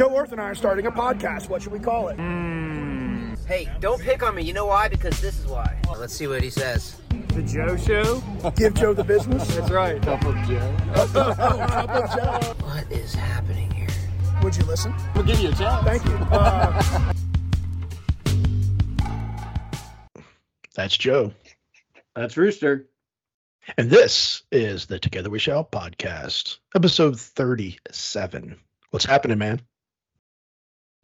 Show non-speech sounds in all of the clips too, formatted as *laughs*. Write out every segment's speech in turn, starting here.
Joe Earth and I are starting a podcast. What should we call it? Hey, don't pick on me. You know why? Because this is why. Let's see what he says. The Joe Show? Give Joe the business. *laughs* That's right. Cup of Joe. What is happening here? Would you listen? We'll give you a chance. Thank you. *laughs* Uh, That's Joe. That's Rooster. And this is the Together We Shall podcast, episode 37. What's happening, man?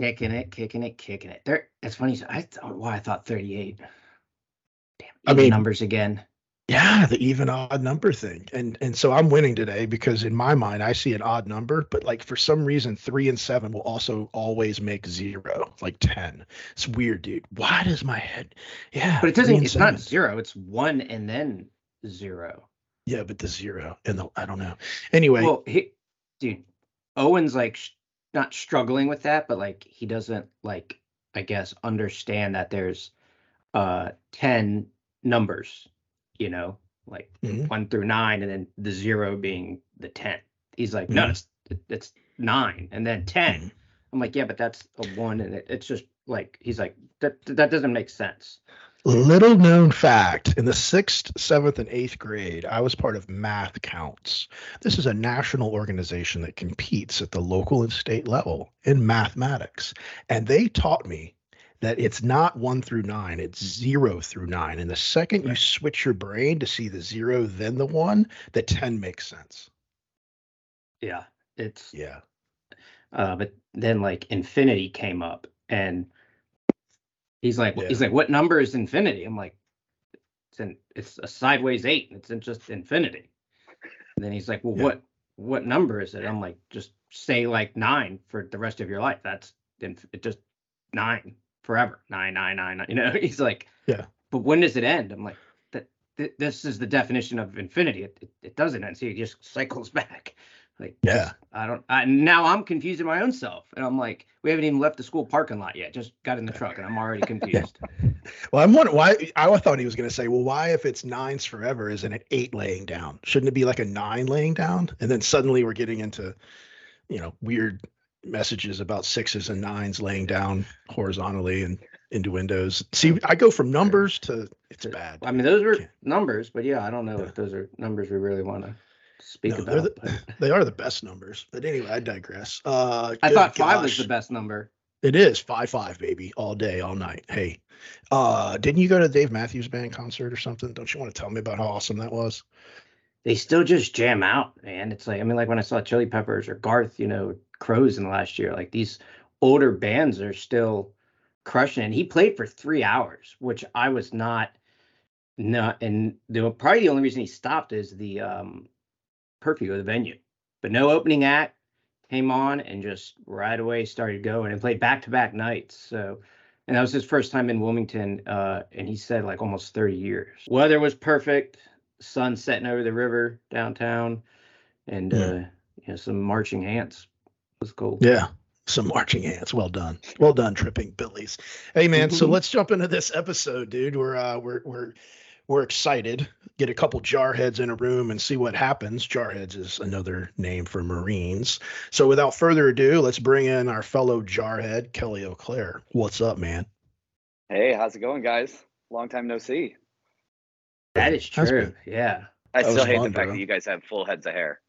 Kicking it, kicking it, kicking it. There. It's funny. I thought why I thought 38. Damn. I even mean- numbers again. Yeah, the even odd number thing. And and so I'm winning today because in my mind I see an odd number, but like for some reason 3 and 7 will also always make 0, like 10. It's weird, dude. Why does my head Yeah. But it doesn't. It's not zero. It's one and then zero. Yeah, but the 0 and the I don't know. Anyway, Well, he, dude, Owen's like not struggling with that, but like he doesn't like I guess understand that there's uh 10 numbers, you know, like Mhm. one through nine, and then the zero being the 10. He's like, no, Mhm. it's it's nine and then 10. Mhm. I'm like, yeah, but that's a one, and it, it's just like he's like that that doesn't make sense. Little known fact in the sixth, seventh, and eighth grade, I was part of Math Counts. This is a national organization that competes at the local and state level in mathematics. And they taught me that it's not one through nine, it's zero through nine. And the second you switch your brain to see the zero, then the one, the 10 makes sense. Yeah, it's Yeah. uh, but then like infinity came up, and he's like, Yeah. he's like, what number is infinity? I'm like, it's in, it's a sideways eight. It's in just infinity. And then he's like, well, Yeah. what what number is it? I'm like, just say like nine for the rest of your life. That's inf- it just nine forever. Nine, nine, nine, nine. *laughs* You know, he's like, Yeah. But when does it end? I'm like, that th- this is the definition of infinity. It, it, it doesn't end. So it just cycles *laughs* back. Like, Yeah. I don't. I, now I'm confusing my own self, and I'm like, we haven't even left the school parking lot yet. Just got in the truck, and I'm already *laughs* confused. Well, I'm wondering why. I thought he was going to say, well, why, if it's nines forever, isn't it eight laying down? Shouldn't it be like a nine laying down? And then suddenly we're getting into, you know, weird messages about sixes and nines laying down horizontally and into windows. See, I go from numbers to it's bad. I mean, those were numbers, but yeah, I don't know Yeah. if those are numbers we really want to speak No, they're about. the- *laughs* They are the best numbers. But anyway, I digress. Uh, I good thought five was the best number. It is five five baby all day all night. Hey, uh, didn't you go to Dave Matthews Band concert or something? Don't you want to tell me about how awesome that was? They still just jam out, man. It's like I mean, like when I saw Chili Peppers or Garth, you know, Crows in the last year. Like these older bands are still crushing. And he played for three hours, which I was not. Not, and the probably the only reason he stopped is the um curfew of the venue. But no opening act came on and just right away started going and played back to back nights. So and that was his first time in Wilmington, uh, and he said like almost 30 years. Weather was perfect, sun setting over the river downtown, and Yeah. uh, you know some marching ants. It was cool. Yeah. Some marching ants. Well done. Well done, tripping billies. Hey man, so Mhm. let's jump into this episode, dude. We're uh we're we're we're excited. Get a couple jarheads in a room and see what happens. Jarheads is another name for Marines. So without further ado, let's bring in our fellow jarhead, Kelly O'Clair. What's up, man? Hey, how's it going, guys? Long time no see. That is true. been- Yeah. I That still hate fun, the fact bro. that you guys have full heads of hair.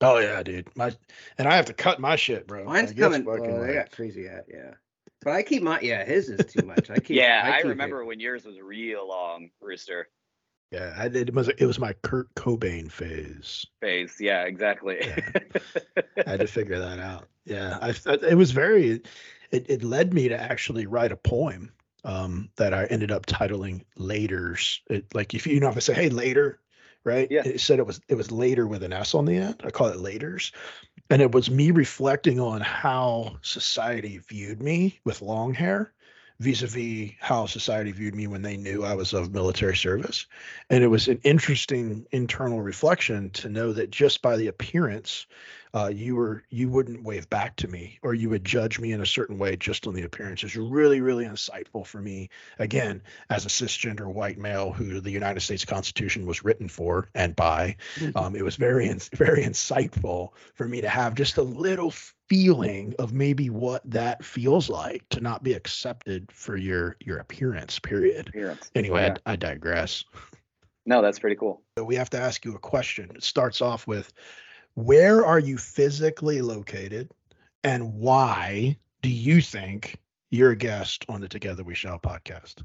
Oh yeah, dude. My and I have to cut my shit, bro. Mine's Like, it's coming. fucking Well, they like- got crazy hat. Yeah. But I keep my yeah. His is too much. I keep. yeah, I, keep it- remember when yours was real long, Rooster Yeah, I did. It was it was my Kurt Cobain phase. phase. Yeah, exactly. *laughs* I had to figure that out. Yeah, I it was very. It it led me to actually write a poem um, that I ended up titling "Later's." It, like if you know if I say "Hey later," right? Yeah. It said it was it was later with an S on the end. I call it "Later's," and it was me reflecting on how society viewed me with long hair vis-a-vis how society viewed me when they knew I was of military service. And it was an interesting internal reflection to know that just by the appearance, uh, you were you wouldn't wave back to me or you would judge me in a certain way just on the appearance. It's really, really insightful for me, again, as a cisgender white male who the United States Constitution was written for and by. Um, it was very, very insightful for me to have just a little feeling of maybe what that feels like to not be accepted for your your appearance. Period. Appearance. Anyway, Yeah. I, I digress. No, that's pretty cool. We have to ask you a question. It starts off with where are you physically located and why do you think you're a guest on the Together We Shall podcast?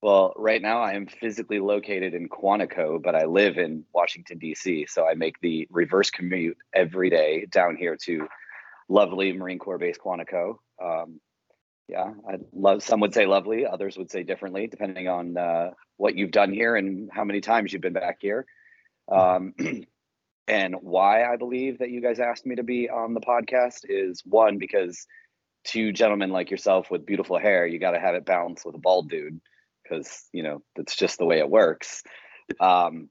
Well, right now I am physically located in Quantico, but I live in Washington, D.C. So I make the reverse commute every day down here to lovely Marine Corps base Quantico. Um, yeah, I love. Some would say lovely, others would say differently, depending on uh, what you've done here and how many times you've been back here. Um, *clears throat* and why I believe that you guys asked me to be on the podcast is one because two gentlemen like yourself with beautiful hair, you got to have it balanced with a bald dude because you know that's just the way it works. Um,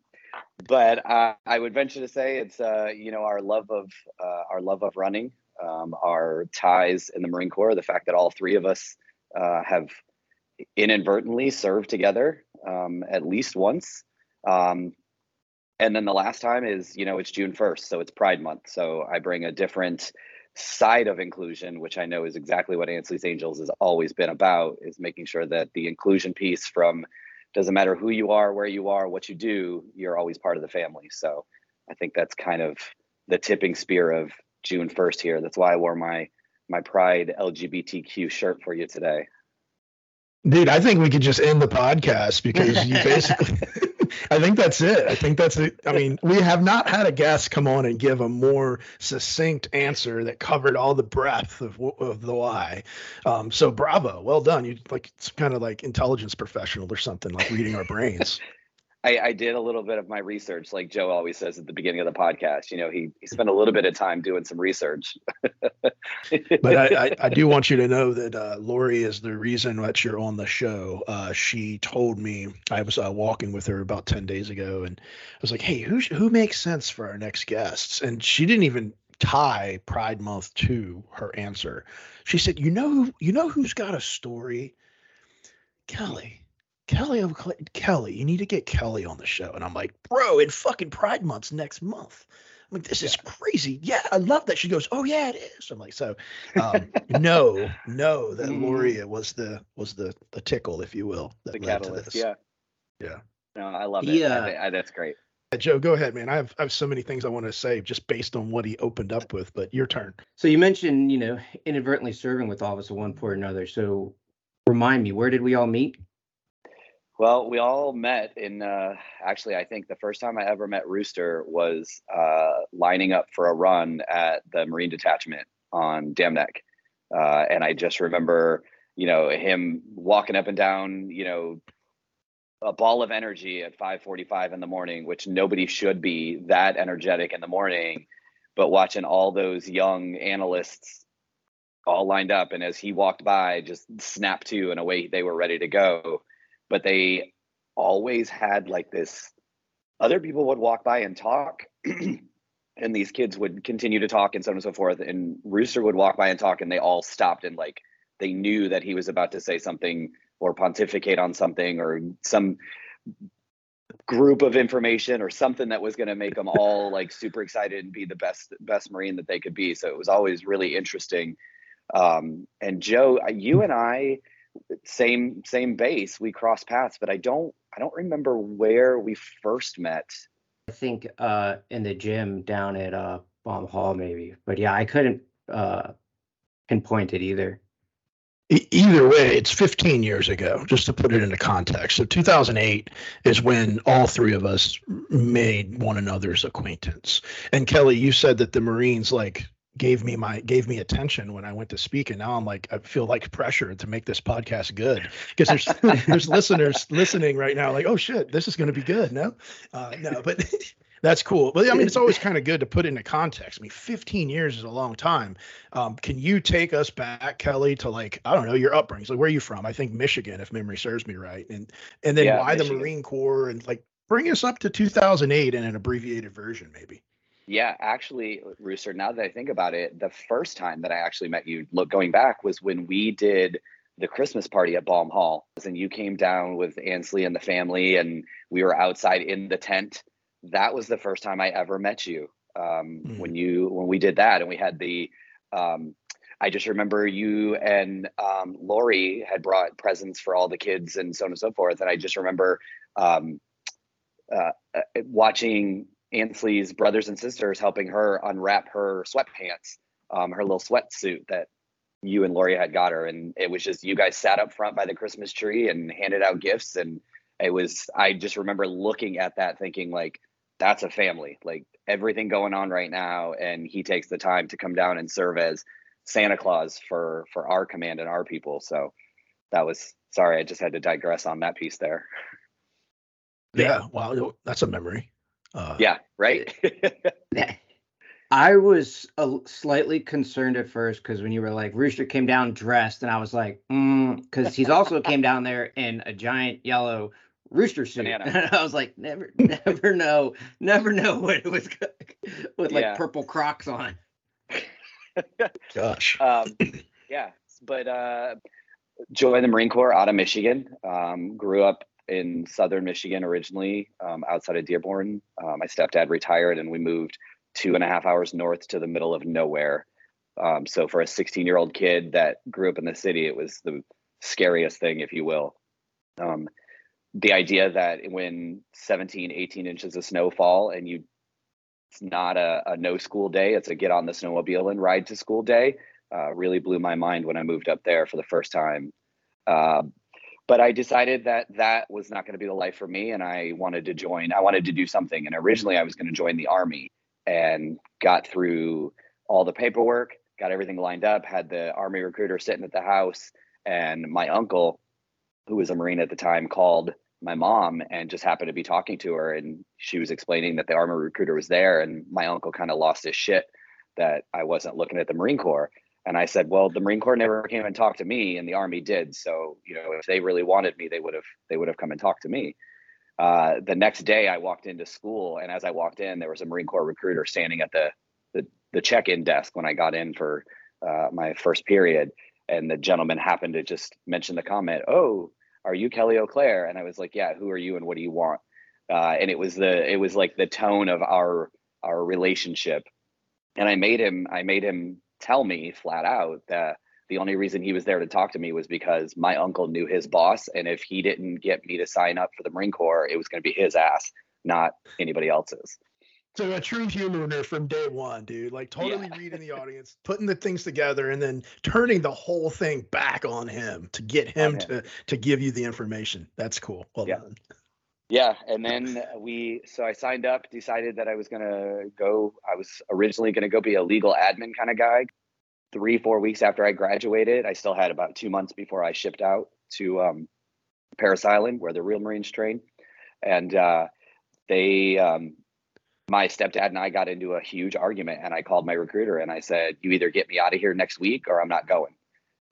but uh, I would venture to say it's uh, you know our love of uh, our love of running, um, our ties in the Marine Corps, the fact that all three of us uh, have inadvertently served together um, at least once. Um, and then the last time is you know it's June first, so it's Pride Month. So I bring a different side of inclusion, which I know is exactly what Ansley's Angels has always been about, is making sure that the inclusion piece from doesn't matter who you are, where you are, what you do, you're always part of the family. So I think that's kind of the tipping spear of June 1st here. That's why I wore my my Pride LGBTQ shirt for you today. Dude, I think we could just end the podcast because you *laughs* basically I think that's it. I think that's it. I mean, we have not had a guest come on and give a more succinct answer that covered all the breadth of, of the why. Um, so bravo, well done. You like it's kind of like intelligence professional or something, like reading our brains. *laughs* I, I did a little bit of my research, like Joe always says at the beginning of the podcast. You know, he he spent a little bit of time doing some research. *laughs* but I, I, I do want you to know that uh, Lori is the reason that you're on the show. Uh, she told me I was uh, walking with her about ten days ago, and I was like, "Hey, who who makes sense for our next guests?" And she didn't even tie Pride Month to her answer. She said, "You know, you know who's got a story? Kelly." Kelly, Kelly, you need to get Kelly on the show. And I'm like, bro, in fucking Pride Month's next month. I'm like, this is crazy. Yeah, I love that. She goes, oh yeah, it is. I'm like, so um, *laughs* no, no, that Mhm. Loria was the was the the tickle, if you will, that the led to this. Yeah. Yeah. No, I love He, it. I uh, I- that's great. Uh, Joe, go ahead, man. I have I have so many things I want to say just based on what he opened up with, but your turn. So you mentioned, you know, inadvertently serving with all of us at one point or another. So remind me, where did we all meet? Well, we all met in uh, actually, I think the first time I ever met Rooster was uh, lining up for a run at the Marine Detachment on Dam Neck. Uh, and I just remember, you know, him walking up and down, you know, a ball of energy at 5:45 in the morning, which nobody should be that energetic in the morning, but watching all those young analysts all lined up, and as he walked by, just snap to, and away they were ready to go. But they always had like this. Other people would walk by and talk, *clears throat* and these kids would continue to talk, and so on and so forth. And Rooster would walk by and talk, and they all stopped and like they knew that he was about to say something or pontificate on something or some group of information or something that was going to make them all *laughs* like super excited and be the best best marine that they could be so it was always really interesting um and joe uh, you and i same same base we crossed paths but i don't i don't remember where we first met I think uh in the gym down at uh Bomb Hall maybe. But yeah, I couldn't uh pinpoint it either. Either way, it's 15 years ago, just to put it into context. So 2008 is when all three of us made one another's acquaintance. And Kelly, you said that the Marines like gave me my gave me attention when I went to speak, and now I'm like I feel like pressure to make this podcast good. Because there's *laughs* there's listeners listening right now like oh shit this is going to be good no? Uh, no but *laughs* that's cool. But I mean it's always kind of good to put into context. I mean 15 years is a long time. Um, can you take us back, Kelly, to like I don't know your upbringing? Like where are you from? I think Michigan, if memory serves me right, and and then Yeah, why the Marine Corps and like bring us up to 2008 in an abbreviated version, maybe. Yeah, actually, Rooster, now that I think about it, the first time that I actually met you, look going back, was when we did the Christmas party at Baum Hall. And you came down with Ansley and the family, and we were outside in the tent. That was the first time I ever met you. Um, Mhm. When you when we did that, and we had the Um, I just remember you and um, Lori had brought presents for all the kids and so on and so forth. And I just remember um, uh, uh, watching Ansley's brothers and sisters helping her unwrap her sweatpants, um, her little sweatsuit that you and Lori had got her. And it was just you guys sat up front by the Christmas tree and handed out gifts. And it was, I just remember looking at that thinking, like, that's a family, like everything going on right now. And he takes the time to come down and serve as Santa Claus for for our command and our people. So that was sorry, I just had to digress on that piece there. Yeah. Wow. That's a memory. Uh, Yeah, right. I was a, slightly concerned at first because when you were like Rooster came down dressed, and I was like, because he's also came *laughs* down there in a giant yellow rooster suit. And *laughs* I was like, never, never know, never know what it was with like Yeah. purple Crocs on. *laughs* Gosh. um, yeah, but uh, joined the Marine Corps out of Michigan. Um, grew up in southern Michigan originally, um, outside of Dearborn. Uh, my stepdad retired, and we moved two and a half hours north to the middle of nowhere. Um, so for a 16 year old kid that grew up in the city, it was the scariest thing, if you will. Um, the idea that when 17, 18 inches of snow fall and you it's not a, a no school day, it's a get on the snowmobile and ride to school day, uh, really blew my mind when I moved up there for the first time. Um, but I decided that that was not going to be the life for me, and I wanted to join. I wanted to do something, and originally I was going to join the army, and got through all the paperwork, got everything lined up, had the army recruiter sitting at the house, and my uncle, who was a marine at the time, called my mom and just happened to be talking to her, and she was explaining that the army recruiter was there, and my uncle kind of lost his shit that I wasn't looking at the Marine Corps. And I said, well, the Marine Corps never came and talked to me, and the Army did. So, you know, if they really wanted me, they would have they would have come and talked to me. Uh, the next day, I walked into school, and as I walked in, there was a Marine Corps recruiter standing at the the, the check-in desk when I got in for uh, my first period, and the gentleman happened to just mention the comment, "Oh, are you Kelly O'Clair?" And I was like, "Yeah, who are you, and what do you want?" Uh, and it was the it was like the tone of our our relationship, and I made him I made him tell me flat out that the only reason he was there to talk to me was because my uncle knew his boss, and if he didn't get me to sign up for the Marine Corps, it was going to be his ass, not anybody else's. So a true humor from day one, dude. Like totally reading the audience, putting the things together, and then turning the whole thing back on him to get him him. to to give you the information. That's cool. Well Yeah. done. Yeah, and then we so I signed up, decided that I was gonna go. I was originally gonna go be a legal admin kind of guy. Three, four weeks after I graduated, I still had about two months before I shipped out to um, Parris Island, where the real Marines train. And uh, they, um, my stepdad and I got into a huge argument, and I called my recruiter and I said, "You either get me out of here next week, or I'm not going."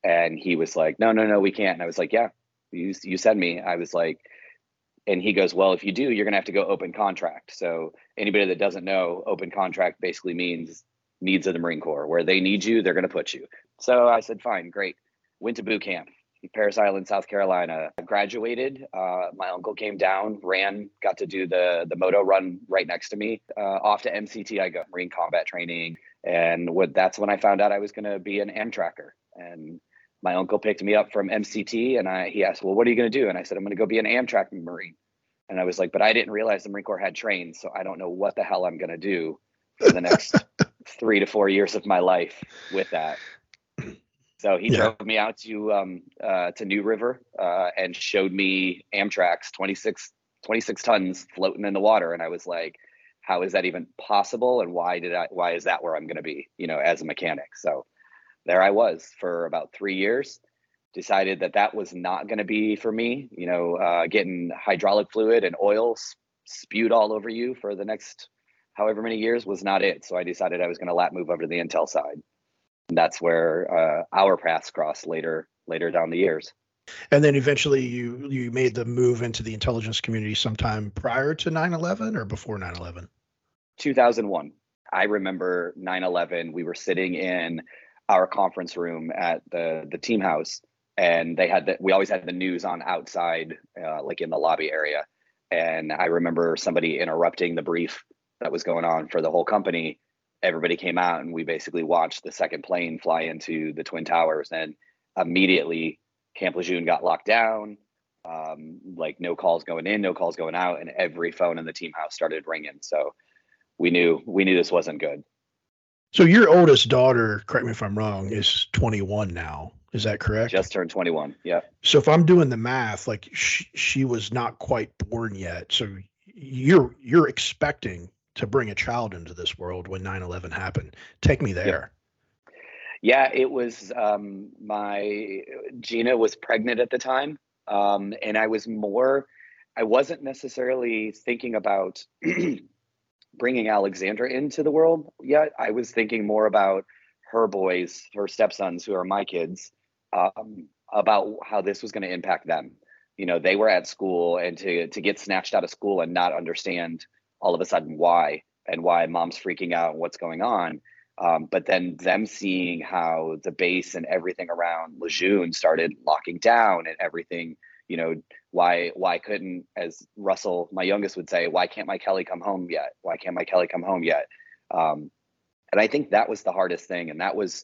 And he was like, "No, no, no, we can't." And I was like, "Yeah, you you send me." I was like and he goes, Well, if you do, you're going to have to go open contract. So, anybody that doesn't know, open contract basically means needs of the Marine Corps. Where they need you, they're going to put you. So, I said, Fine, great. Went to boot camp, Parris Island, South Carolina. Graduated. Uh, my uncle came down, ran, got to do the, the moto run right next to me. Uh, off to MCT, I go, Marine Combat Training. And what, that's when I found out I was going to be an Amtracker. And my uncle picked me up from MCT and I, he asked, well, what are you going to do? And I said, I'm going to go be an Amtrak Marine. And I was like, but I didn't realize the Marine Corps had trains. So I don't know what the hell I'm going to do for the next *laughs* three to four years of my life with that. So he Yeah. drove me out to, um, uh, to New River, uh, and showed me Amtrak's 26, 26 tons floating in the water. And I was like, how is that even possible? And why did I, why is that where I'm going to be, you know, as a mechanic? So there I was for about three years. Decided that that was not going to be for me. You know, uh, getting hydraulic fluid and oil spewed all over you for the next however many years was not it. So I decided I was going to lat move over to the Intel side. And that's where uh, our paths crossed later later down the years. And then eventually you you made the move into the intelligence community sometime prior to 9/11 or before 9/11. 2001. I remember 9/11. We were sitting in our conference room at the the team house, and they had that. we always had the news on outside, uh, like in the lobby area. And I remember somebody interrupting the brief that was going on for the whole company, everybody came out and we basically watched the second plane fly into the twin towers and immediately camp lejeune got locked down um, like no calls going in no calls going out and every phone in the team house started ringing so we knew we knew this wasn't good So your oldest daughter, correct me if I'm wrong, is 21 now. Is that correct? just turned 21 yeah So if I'm doing the math, like she, she was not quite born yet. So you're you're expecting to bring a child into this world when 9/11 happened. Take me there. Yeah, it was um, my Gina was pregnant at the time, um, and I was more. I wasn't necessarily thinking about *clears throat* bringing Alexandra into the world yet. I was thinking more about her boys, her stepsons, who are my kids, um, about how this was going to impact them. You know, they were at school, and to to get snatched out of school and not understand all of a sudden why and why mom's freaking out and what's going on um, but then them seeing how the base and everything around Lejeune started locking down and everything, you know, why why couldn't, as Russell, my youngest would say, why can't my Kelly come home yet? Why can't my Kelly come home yet? Um, and I think that was the hardest thing, and that was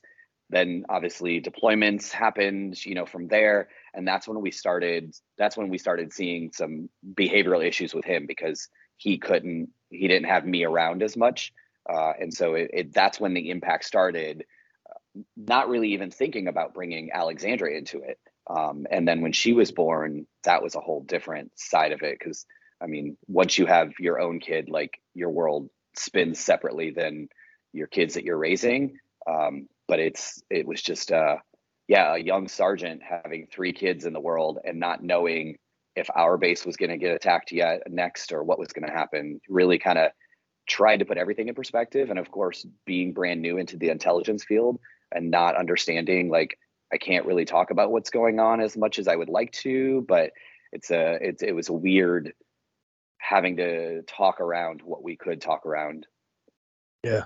then obviously deployments happened, you know, from there, and that's when we started. That's when we started seeing some behavioral issues with him because he couldn't, he didn't have me around as much. Uh, and so it, it, that's when the impact started, uh, not really even thinking about bringing Alexandra into it. Um, and then when she was born, that was a whole different side of it. Cause I mean, once you have your own kid, like your world spins separately than your kids that you're raising. Um, but it's, it was just, uh, yeah, a young sergeant having three kids in the world and not knowing if our base was going to get attacked yet next or what was going to happen really kind of tried to put everything in perspective and of course being brand new into the intelligence field and not understanding like i can't really talk about what's going on as much as i would like to but it's a it's it was a weird having to talk around what we could talk around Yeah.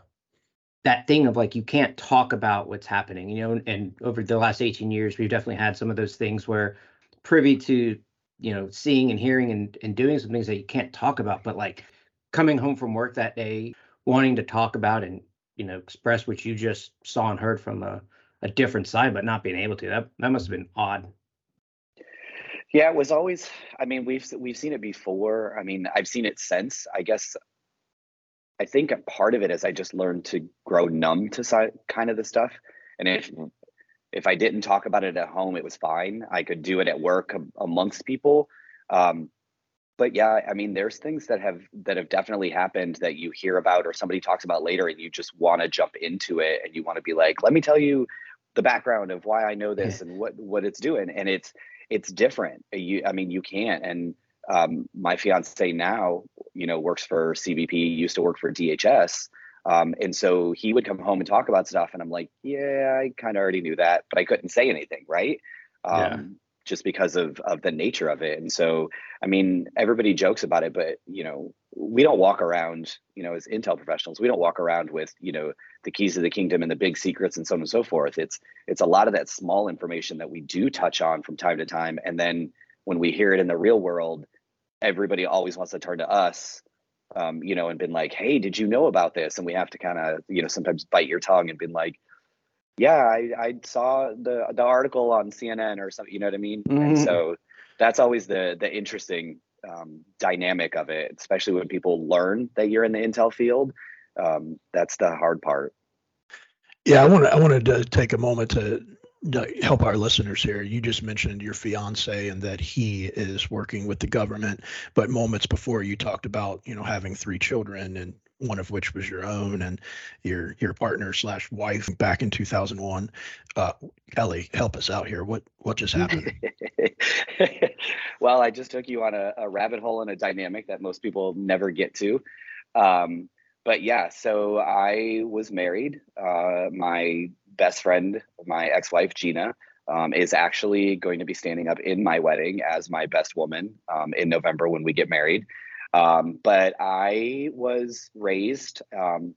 that thing of like you can't talk about what's happening you know and over the last 18 years we've definitely had some of those things where privy to you know seeing and hearing and, and doing some things that you can't talk about but like coming home from work that day wanting to talk about and you know express what you just saw and heard from a, a different side but not being able to that that must have been odd. Yeah it was always i mean we've we've seen it before. I mean i've seen it since. I guess i think a part of it is i just learned to grow numb to si- kind of the stuff. And if if i didn't talk about it at home it was fine. I could do it at work am- amongst people. Um, but yeah i mean there's things that have that have definitely happened that you hear about or somebody talks about later and you just want to jump into it and you want to be like let me tell you the background of why i know this and what what it's doing. And it's it's different. You i mean you can't. And um, my fiance now you know works for cbp used to work for dhs um, and so he would come home and talk about stuff. And i'm like yeah i kind of already knew that but i couldn't say anything right? Um, Yeah. Just because of of the nature of it. And so i mean everybody jokes about it but you know we don't walk around you know as intel professionals we don't walk around with you know the keys of the kingdom and the big secrets and so on and so forth. It's it's a lot of that small information that we do touch on from time to time. And then when we hear it in the real world everybody always wants to turn to us um, you know and been like hey did you know about this? And we have to kind of you know sometimes bite your tongue and been like yeah i i saw the the article on cnn or something you know what i mean and Mhm. so that's always the the interesting um, dynamic of it especially when people learn that you're in the intel field um, that's the hard part Yeah, I wanted I wanted to take a moment to to help our listeners here. You just mentioned your fiance and that he is working with the government, but moments before you talked about you know having three children and one of which was your own and your your partner slash wife back in 2001. Uh, Kelly, help us out here. What what just happened? *laughs* well, I just took you on a, a rabbit hole and a dynamic that most people never get to. Um, but yeah, so I was married. Uh, my best friend, my ex wife, Gina, um, is actually going to be standing up in my wedding as my best woman um, in November when we get married. Um, but I was raised um,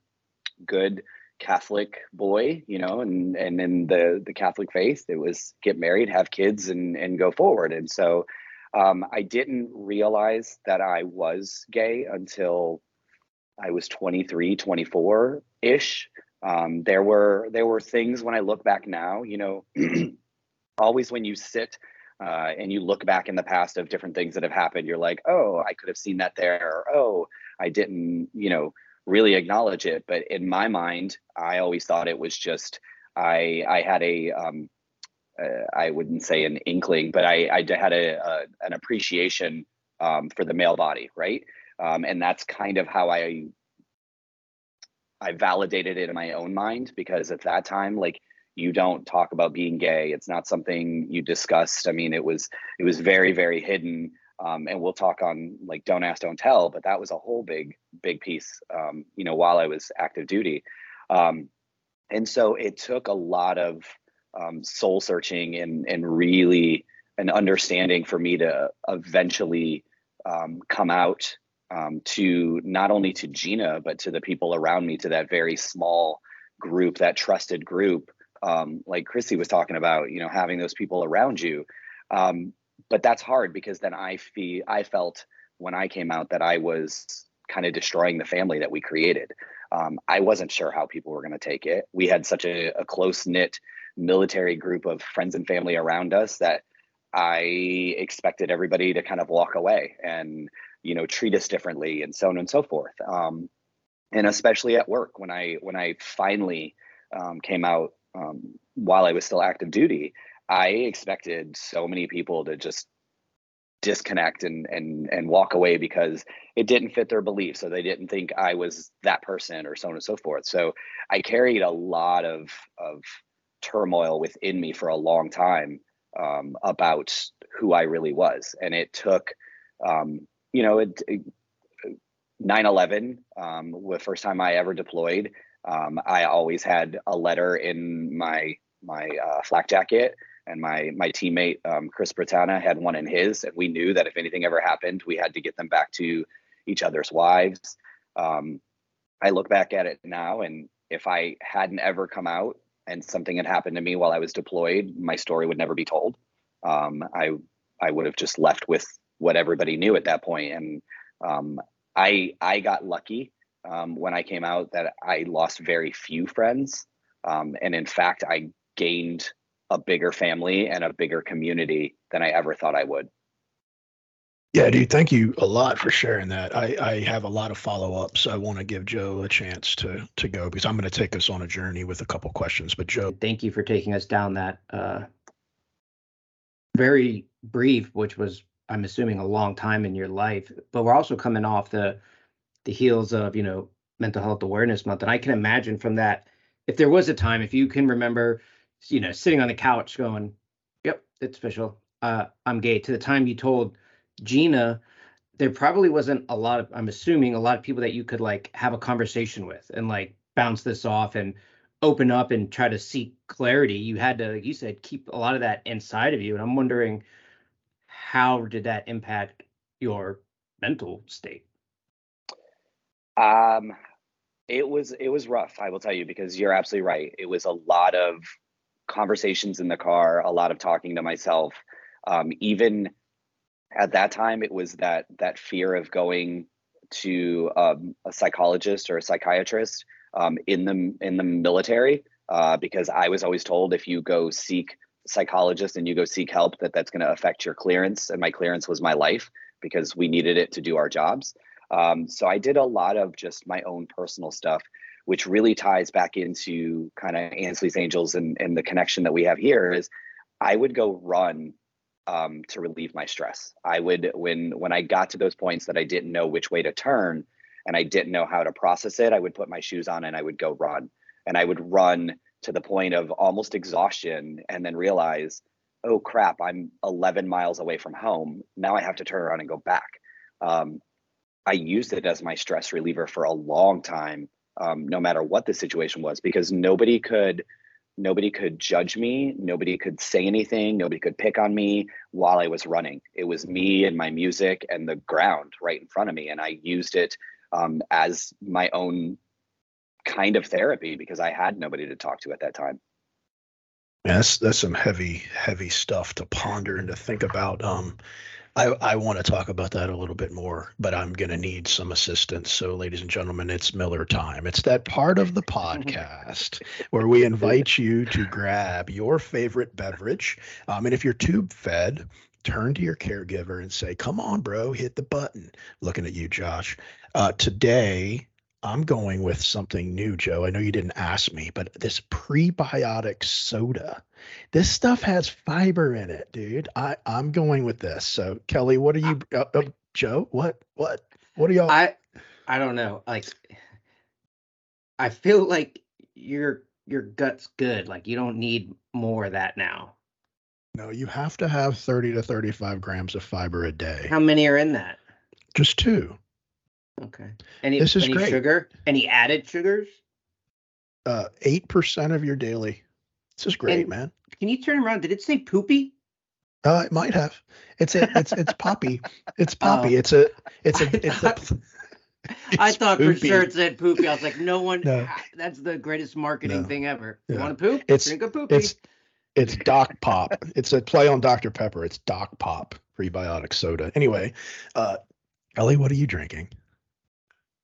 good Catholic boy, you know, and and in the the Catholic faith, it was get married, have kids, and and go forward. And so um, I didn't realize that I was gay until I was 23, 24. ish. Um, there were there were things when I look back now, you know, *clears throat* always when you sit uh, and you look back in the past of different things that have happened, you're like, oh, I could have seen that there, or oh, I didn't, you know, really acknowledge it. But in my mind, I always thought it was just I I had a um, uh, I wouldn't say an inkling, but I I had a, a an appreciation um, for the male body, right? Um, and that's kind of how I I validated it in my own mind because at that time, like you don't talk about being gay. It's not something you discussed. I mean, it was it was very very hidden. Um, and we'll talk on like don't ask, don't tell. But that was a whole big big piece. Um, you know, while I was active duty, um, and so it took a lot of um, soul searching and and really an understanding for me to eventually um, come out um, to not only to Gina but to the people around me, to that very small group, that trusted group um, like Chrissy was talking about, you know, having those people around you. Um, but that's hard because then I feel I felt when I came out that I was kind of destroying the family that we created. Um, I wasn't sure how people were going to take it. We had such a, a close knit military group of friends and family around us that I expected everybody to kind of walk away and you know treat us differently and so on and so forth. Um, and especially at work when I when I finally um, came out um, while I was still active duty, I expected so many people to just disconnect and and and walk away because it didn't fit their beliefs so they didn't think I was that person or so on and so forth. So I carried a lot of of turmoil within me for a long time um, about who I really was, and it took um, you know it, it 9/11 um, the first time I ever deployed. Um, I always had a letter in my my uh, flak jacket, and my my teammate um, Chris Britanna had one in his, and we knew that if anything ever happened, we had to get them back to each other's wives. Um, I look back at it now, and if I hadn't ever come out and something had happened to me while I was deployed, my story would never be told. Um, I I would have just left with what everybody knew at that point, and um, I I got lucky um, when I came out that I lost very few friends. Um, and in fact, I gained a bigger family and a bigger community than I ever thought I would. Yeah, dude, thank you a lot for sharing that. I, I have a lot of follow ups. I want to give Joe a chance to to go because I'm going to take us on a journey with a couple questions. But Joe, thank you for taking us down that uh, very brief, which was I'm assuming a long time in your life. But we're also coming off the the heels of you know mental health awareness month. And i can imagine from that if there was a time if you can remember you know sitting on the couch going yep it's official uh, i'm gay to the time you told gina there probably wasn't a lot of i'm assuming a lot of people that you could like have a conversation with and like bounce this off and open up and try to seek clarity. You had to like you said keep a lot of that inside of you. And i'm wondering how did that impact your mental state um, it was it was rough, I will tell you, because you're absolutely right. It was a lot of conversations in the car, a lot of talking to myself. Um, even at that time, it was that that fear of going to um, a psychologist or a psychiatrist um, in the in the military, uh, because I was always told if you go seek psychologist and you go seek help, that that's going to affect your clearance. And my clearance was my life because we needed it to do our jobs. Um, so I did a lot of just my own personal stuff, which really ties back into kind of Ansley's Angels and, and the connection that we have here is I would go run um, to relieve my stress. I would when when I got to those points that I didn't know which way to turn and I didn't know how to process it, I would put my shoes on and I would go run. And I would run to the point of almost exhaustion and then realize, oh crap, I'm 11 miles away from home. Now I have to turn around and go back. Um, I used it as my stress reliever for a long time, um, no matter what the situation was, because nobody could nobody could judge me nobody could say anything nobody could pick on me while i was running. It was me and my music and the ground right in front of me and i used it um, as my own kind of therapy because i had nobody to talk to at that time. Yeah, that's that's some heavy heavy stuff to ponder and to think about. Um I, I want to talk about that a little bit more, but I'm going to need some assistance. So, ladies and gentlemen, it's Miller time. It's that part of the podcast where we invite you to grab your favorite beverage. Um, and if you're tube fed, turn to your caregiver and say, Come on, bro, hit the button. Looking at you, Josh. Uh, today, I'm going with something new, Joe. I know you didn't ask me, but this prebiotic soda. This stuff has fiber in it, dude. I I'm going with this. So Kelly, what are you, uh, uh, Joe? What what what are y'all? I I don't know. Like I feel like your your gut's good. Like you don't need more of that now. no, you have to have 30 to 35 grams of fiber a day. How many are in that? Just two. Okay. Any This is any great. sugar? Any added sugars? Uh, eight percent of your daily. This is great, And- man. Can you turn around? Did it say poopy? Uh, it might have. It's a *laughs* it's it's poppy. It's poppy. Oh. It's a it's a *laughs* it's a. thought- *laughs* I it's thought for sure it said poopy. I was like, no one. No. That's the greatest marketing No. thing ever. You want to poop? It's- Drink a poopy. It's it's Doc Pop. It's a play on Dr Pepper. It's Doc Pop prebiotic soda. Anyway, uh, Ellie, what are you drinking?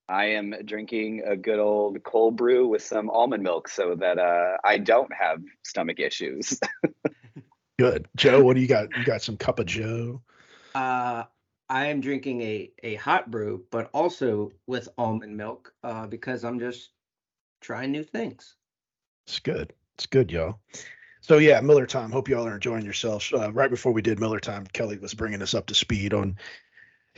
I am drinking a good old cold brew with some almond milk so that uh, I don't have stomach issues. *laughs* Good, Joe. What do you got? You got some cup of Joe? Uh, I am drinking a a hot brew, but also with almond milk, uh, because I'm just trying new things. It's good. It's good, y'all. So yeah, Miller time. Hope y'all are enjoying yourselves. Uh, right before we did Miller time, Kelly was bringing us up to speed on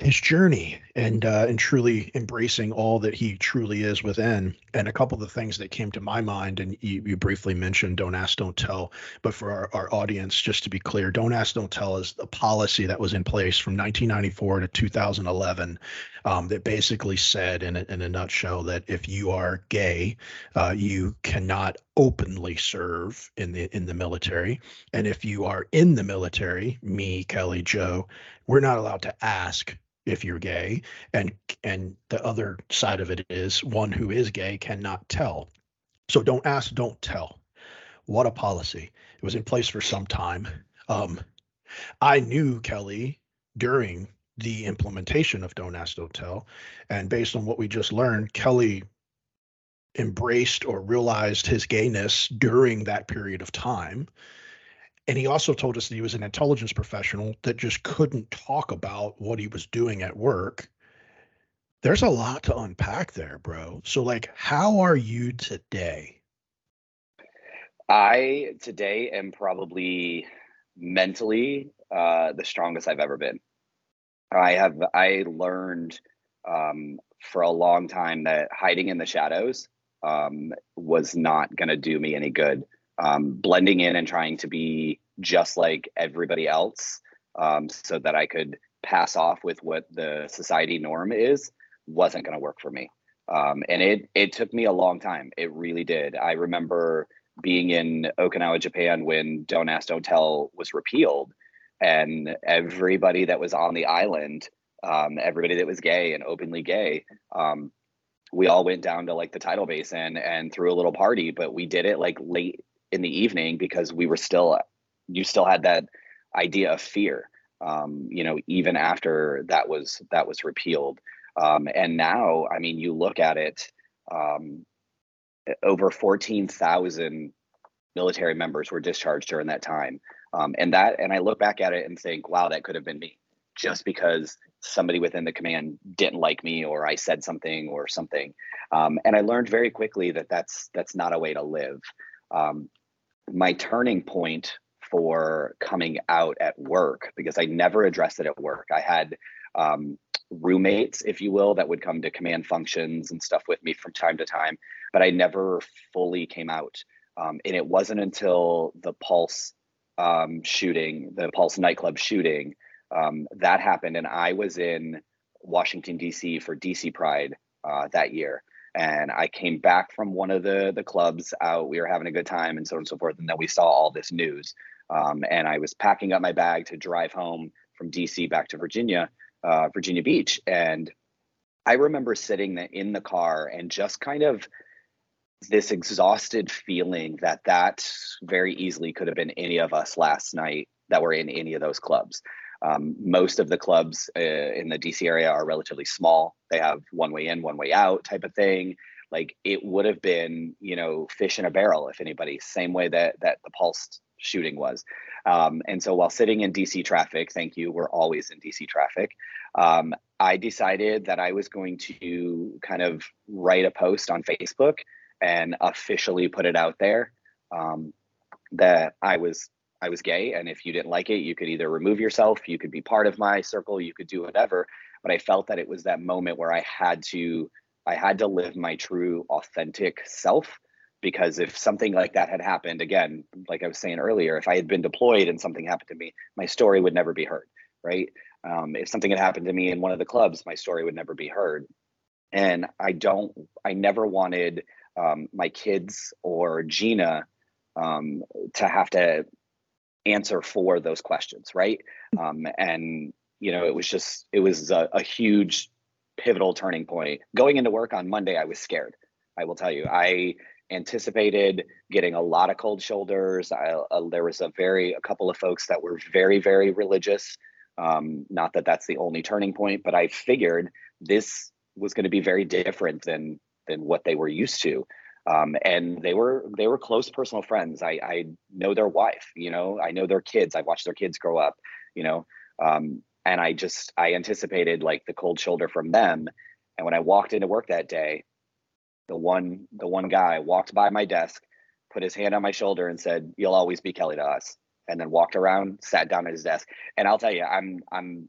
his journey and uh, and truly embracing all that he truly is within. And a couple of the things that came to my mind, and you, you briefly mentioned, "Don't ask, don't tell." But for our, our audience, just to be clear, "Don't ask, don't tell" is a policy that was in place from 1994 to 2011 um, that basically said, in a, in a nutshell, that if you are gay, uh, you cannot openly serve in the in the military, and if you are in the military, me, Kelly, Joe, we're not allowed to ask if you're gay, and and the other side of it is one who is gay cannot tell. So don't ask, don't tell. What a policy! It was in place for some time. Um, I knew Kelly during the implementation of Don't Ask, Don't Tell. And based on what we just learned, Kelly embraced or realized his gayness during that period of time. And he also told us that he was an intelligence professional that just couldn't talk about what he was doing at work. There's a lot to unpack there, bro. So, like, how are you today? I today am probably mentally uh, the strongest I've ever been. I have I learned um, for a long time that hiding in the shadows um, was not going to do me any good. Um, blending in and trying to be just like everybody else, um, so that I could pass off with what the society norm is, wasn't going to work for me. Um, and it it took me a long time. It really did. I remember being in Okinawa, Japan, when Don't Ask, Don't Tell was repealed, and everybody that was on the island, um, everybody that was gay and openly gay, um, we all went down to like the tidal basin and threw a little party. But we did it like late in the evening because we were still, you still had that idea of fear. Um, you know, even after that was that was repealed, um, and now, I mean, you look at it. Um, over 14,000 military members were discharged during that time. Um, and that, and I look back at it and think, wow, that could have been me just because somebody within the command didn't like me or I said something or something. Um, and I learned very quickly that that's, that's not a way to live. Um, my turning point for coming out at work, because I never addressed it at work. I had, um, roommates, if you will, that would come to command functions and stuff with me from time to time, but I never fully came out. Um, and it wasn't until the Pulse um, shooting, the Pulse nightclub shooting, um, that happened. And I was in Washington, D.C. for DC Pride uh, that year. And I came back from one of the, the clubs out. We were having a good time and so on and so forth. And then we saw all this news. Um, and I was packing up my bag to drive home from DC back to Virginia uh, Virginia Beach. And I remember sitting in the car and just kind of this exhausted feeling that that very easily could have been any of us last night that were in any of those clubs. Um, most of the clubs uh, in the DC area are relatively small. They have one way in, one way out type of thing. Like it would have been, you know, fish in a barrel if anybody. Same way that that the Pulse shooting was. Um, and so while sitting in DC traffic, thank you, we're always in DC traffic. Um, I decided that I was going to kind of write a post on Facebook and officially put it out there um, that I was I was gay, and if you didn't like it, you could either remove yourself, you could be part of my circle, you could do whatever. But I felt that it was that moment where I had to I had to live my true, authentic self. Because if something like that had happened, again, like I was saying earlier, if I had been deployed and something happened to me, my story would never be heard, right? Um, if something had happened to me in one of the clubs, my story would never be heard. And I don't, I never wanted um, my kids or Gina um, to have to answer for those questions, right? Um, and you know, it was just it was a, a, huge pivotal turning point. Going into work on Monday, I was scared. I will tell you, I anticipated getting a lot of cold shoulders. I, uh, there was a very a couple of folks that were very very religious. Um, not that that's the only turning point, but I figured this was going to be very different than than what they were used to um, and they were they were close personal friends. I, I know their wife, you know, I know their kids. I've watched their kids grow up, you know, um, and I just I anticipated like the cold shoulder from them. And when I walked into work that day, the one the one guy walked by my desk, put his hand on my shoulder, and said, "You'll always be Kelly to us." And then walked around, sat down at his desk. And I'll tell you, I'm I'm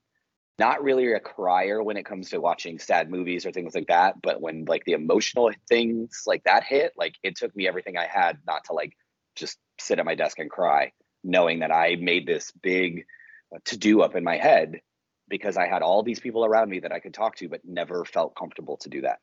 not really a crier when it comes to watching sad movies or things like that but when like the emotional things like that hit like it took me everything i had not to like just sit at my desk and cry knowing that i made this big uh, to do up in my head because i had all these people around me that i could talk to but never felt comfortable to do that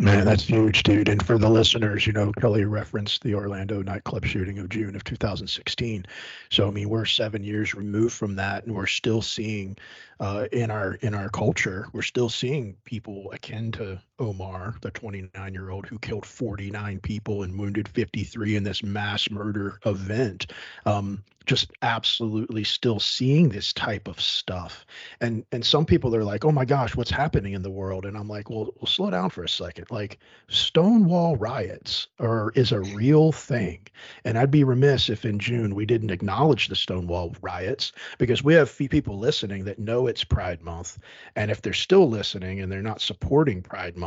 Man, that's huge, dude. And for the listeners, you know, Kelly referenced the Orlando nightclub shooting of June of 2016. So I mean, we're seven years removed from that, and we're still seeing uh, in our in our culture, we're still seeing people akin to Omar, the 29 year old who killed 49 people and wounded 53 in this mass murder event. Um, just absolutely still seeing this type of stuff. And and some people are like, "Oh my gosh, what's happening in the world?" And I'm like, "Well, well slow down for a second. Like Stonewall riots are is a real thing. And I'd be remiss if in June we didn't acknowledge the Stonewall riots because we have people listening that know it's Pride Month. And if they're still listening and they're not supporting Pride Month,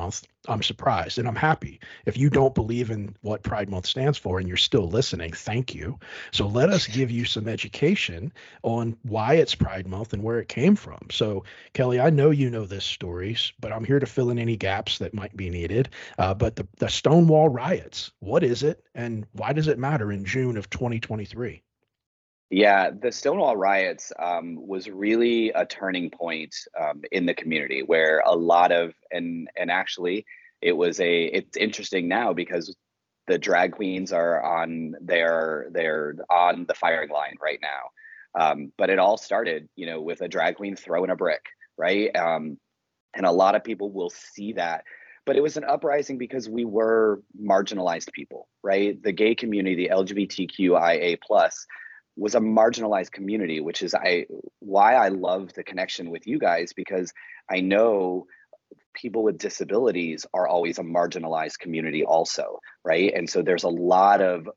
I'm surprised and I'm happy. If you don't believe in what Pride Month stands for and you're still listening, thank you. So let us give you some education on why it's Pride Month and where it came from. So, Kelly, I know you know this stories, but I'm here to fill in any gaps that might be needed. Uh, but the, the Stonewall riots, what is it and why does it matter in June of 2023? Yeah, the Stonewall riots um, was really a turning point um, in the community where a lot of and and actually it was a it's interesting now because the drag queens are on their they're on the firing line right now. Um, but it all started, you know, with a drag queen throwing a brick, right? Um, and a lot of people will see that. But it was an uprising because we were marginalized people, right? The gay community, the LGBTQIA plus, was a marginalized community, which is I why I love the connection with you guys because I know people with disabilities are always a marginalized community also right? And so there's a lot of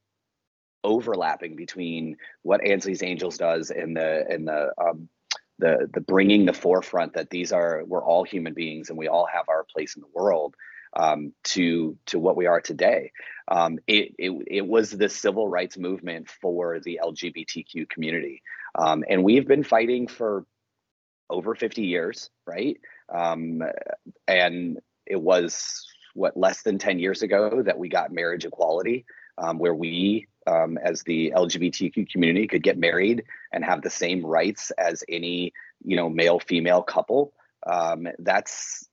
overlapping between what ansley's angels does and the and the um, the the bringing the forefront that these are we're all human beings and we all have our place in the world um, to to what we are today. Um, it, it, it was the civil rights movement for the LGBTQ community, um, and we've been fighting for over 50 years, right? Um, and it was what less than 10 years ago that we got marriage equality, um, where we, um, as the LGBTQ community, could get married and have the same rights as any you know male female couple. That's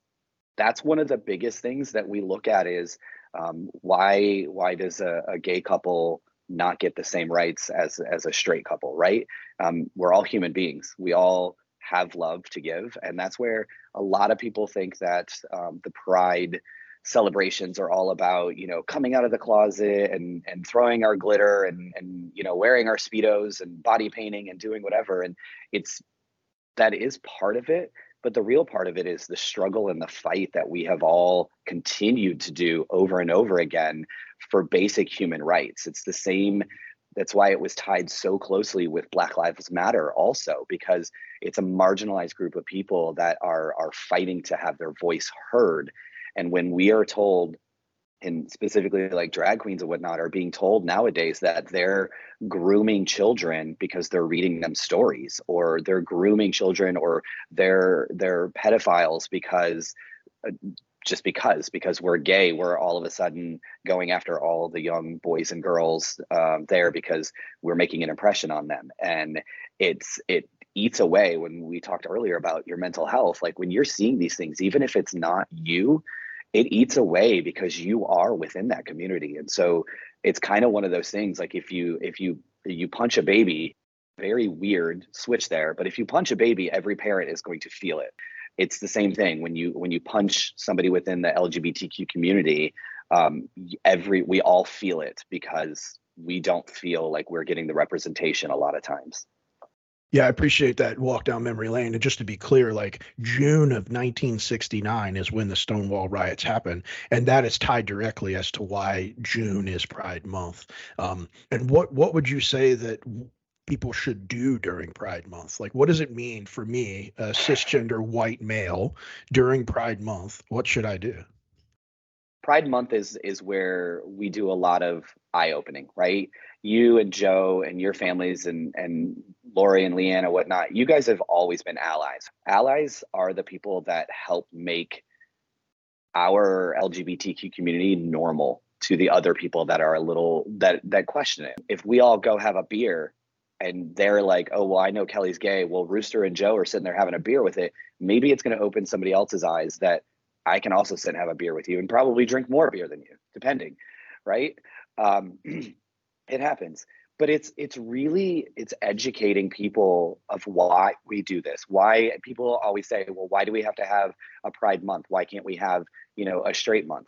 that's one of the biggest things that we look at is um, why why does a, a, gay couple not get the same rights as as a straight couple right um, we're all human beings we all have love to give. And that's where a lot of people think that um, the pride celebrations are all about, you know, coming out of the closet and, and throwing our glitter and, and, you know, wearing our Speedos and body painting and doing whatever. And it's, that is part of it but the real part of it is the struggle and the fight that we have all continued to do over and over again for basic human rights. It's the same that's why it was tied so closely with black lives matter also because it's a marginalized group of people that are are fighting to have their voice heard. And when we are told and specifically like drag queens and whatnot are being told nowadays that they're grooming children because they're reading them stories or they're grooming children or they're they're pedophiles because uh, just because because we're gay we're all of a sudden going after all the young boys and girls um, there because we're making an impression on them. And it's it eats away when we talked earlier about your mental health. Like when you're seeing these things even if it's not you it eats away because you are within that community. And so it's kind of one of those things like if you if you you punch a baby very weird switch there but if you punch a baby every parent is going to feel it. It's the same thing when you when you punch somebody within the lgbtq community um, every we all feel it because we don't feel like we're getting the representation a lot of times Yeah, I appreciate that walk down memory lane. And just to be clear, like June of 1969 is when the Stonewall riots happened, and that is tied directly as to why June is Pride Month. Um, and what what would you say that people should do during Pride Month? Like, what does it mean for me, a cisgender white male, during Pride Month? What should I do? Pride Month is is where we do a lot of eye opening, right? You and Joe and your families and and Lori and Leanna, whatnot. You guys have always been allies. Allies are the people that help make our LGBTQ community normal to the other people that are a little that that question it. If we all go have a beer and they're like, "Oh, well, I know Kelly's gay." Well, Rooster and Joe are sitting there having a beer with it. Maybe it's going to open somebody else's eyes that I can also sit and have a beer with you and probably drink more beer than you, depending, right? Um, *clears throat* it happens, but it's it's really it's educating people of why we do this. Why people always say, well, why do we have to have a Pride Month? Why can't we have you know a straight month?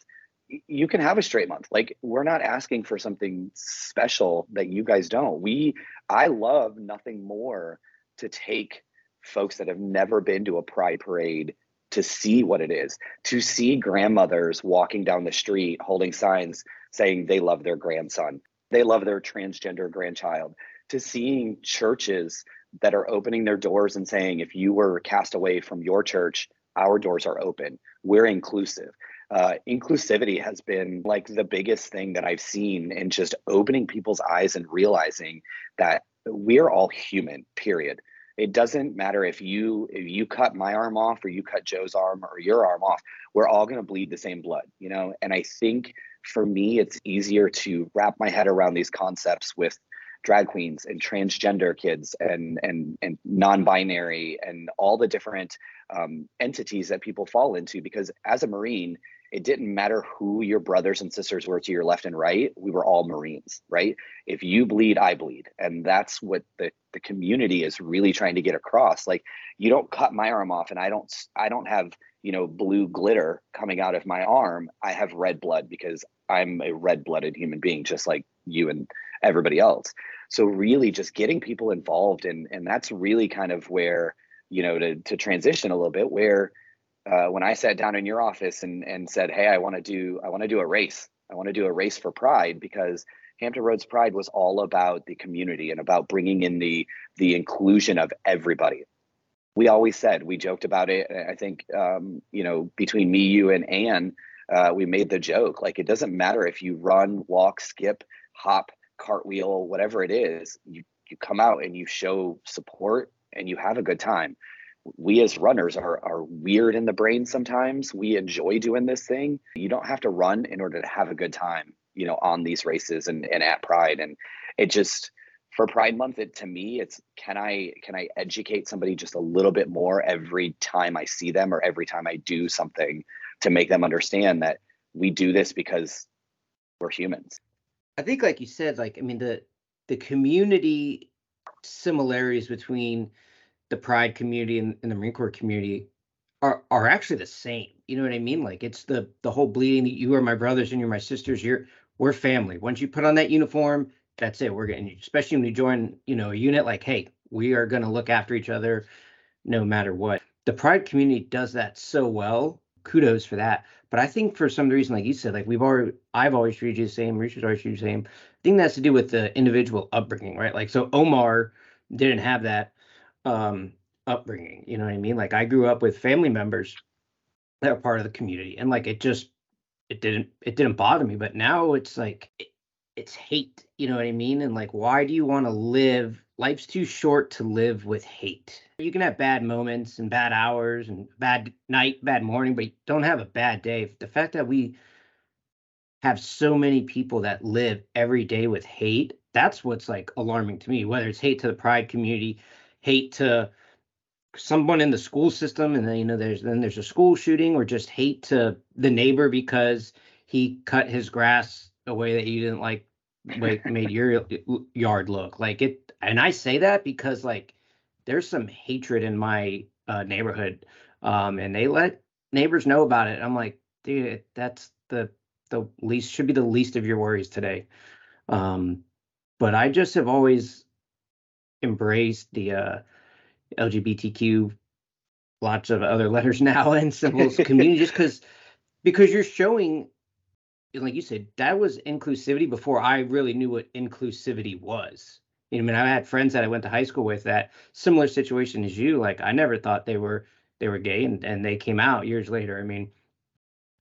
You can have a straight month. Like we're not asking for something special that you guys don't. We I love nothing more to take folks that have never been to a pride parade to see what it is, to see grandmothers walking down the street holding signs saying they love their grandson, they love their transgender grandchild, to seeing churches that are opening their doors and saying, if you were cast away from your church, our doors are open. We're inclusive. Uh, inclusivity has been like the biggest thing that I've seen in just opening people's eyes and realizing that we're all human, period it doesn't matter if you if you cut my arm off or you cut joe's arm or your arm off we're all going to bleed the same blood you know and i think for me it's easier to wrap my head around these concepts with drag queens and transgender kids and and and non-binary and all the different um, entities that people fall into because as a marine it didn't matter who your brothers and sisters were to your left and right we were all marines right? If you bleed i bleed. And that's what the the community is really trying to get across. Like you don't cut my arm off and i don't i don't have you know blue glitter coming out of my arm i have red blood because i'm a red blooded human being just like you and everybody else so really just getting people involved and and that's really kind of where you know to to transition a little bit where uh, when I sat down in your office and and said, "Hey, I want to do I want to do a race. I want to do a race for Pride because Hampton Roads Pride was all about the community and about bringing in the the inclusion of everybody." We always said we joked about it. I think um, you know between me, you, and Anne, uh, we made the joke like it doesn't matter if you run, walk, skip, hop, cartwheel, whatever it is. You you come out and you show support and you have a good time we as runners are are weird in the brain sometimes. We enjoy doing this thing. You don't have to run in order to have a good time, you know, on these races and, and at Pride. And it just for Pride Month, it to me, it's can I can I educate somebody just a little bit more every time I see them or every time I do something to make them understand that we do this because we're humans. I think, like you said, like I mean the the community similarities between the Pride community and, and the Marine Corps community are are actually the same. You know what I mean? Like it's the the whole bleeding. That you are my brothers and you're my sisters. You're we're family. Once you put on that uniform, that's it. We're getting, especially when you join, you know, a unit. Like, hey, we are going to look after each other. no matter what. The pride community does that so well. Kudos for that. But I think for some reason, like you said, like we've already, I've always treated you the same, Richard's always treated you the same. I think that's to do with the individual upbringing, right? Like, so Omar didn't have that um, upbringing. You know what I mean? Like, I grew up with family members that are part of the community, and like it just, it didn't, it didn't bother me. But now it's like, it's hate. You know what I mean? And like, why do you want to live? Life's too short to live with hate. You can have bad moments and bad hours and bad night, bad morning, but don't have a bad day. The fact that we have so many people that live every day with hate, that's what's like alarming to me, whether it's hate to the pride community, hate to someone in the school system, and then you know there's then there's a school shooting, or just hate to the neighbor because he cut his grass a way that you didn't like way made your yard look like it and i say that because like there's some hatred in my uh, neighborhood um and they let neighbors know about it i'm like dude that's the the least should be the least of your worries today. Um but i just have always embraced the uh lgbtq lots of other letters *laughs* now and symbols *laughs* community just because because you're showing like you said, that was inclusivity before I really knew what inclusivity was. You know, I mean, I had friends that I went to high school with that similar situation as you. Like, I never thought they were they were gay, and and they came out years later. I mean,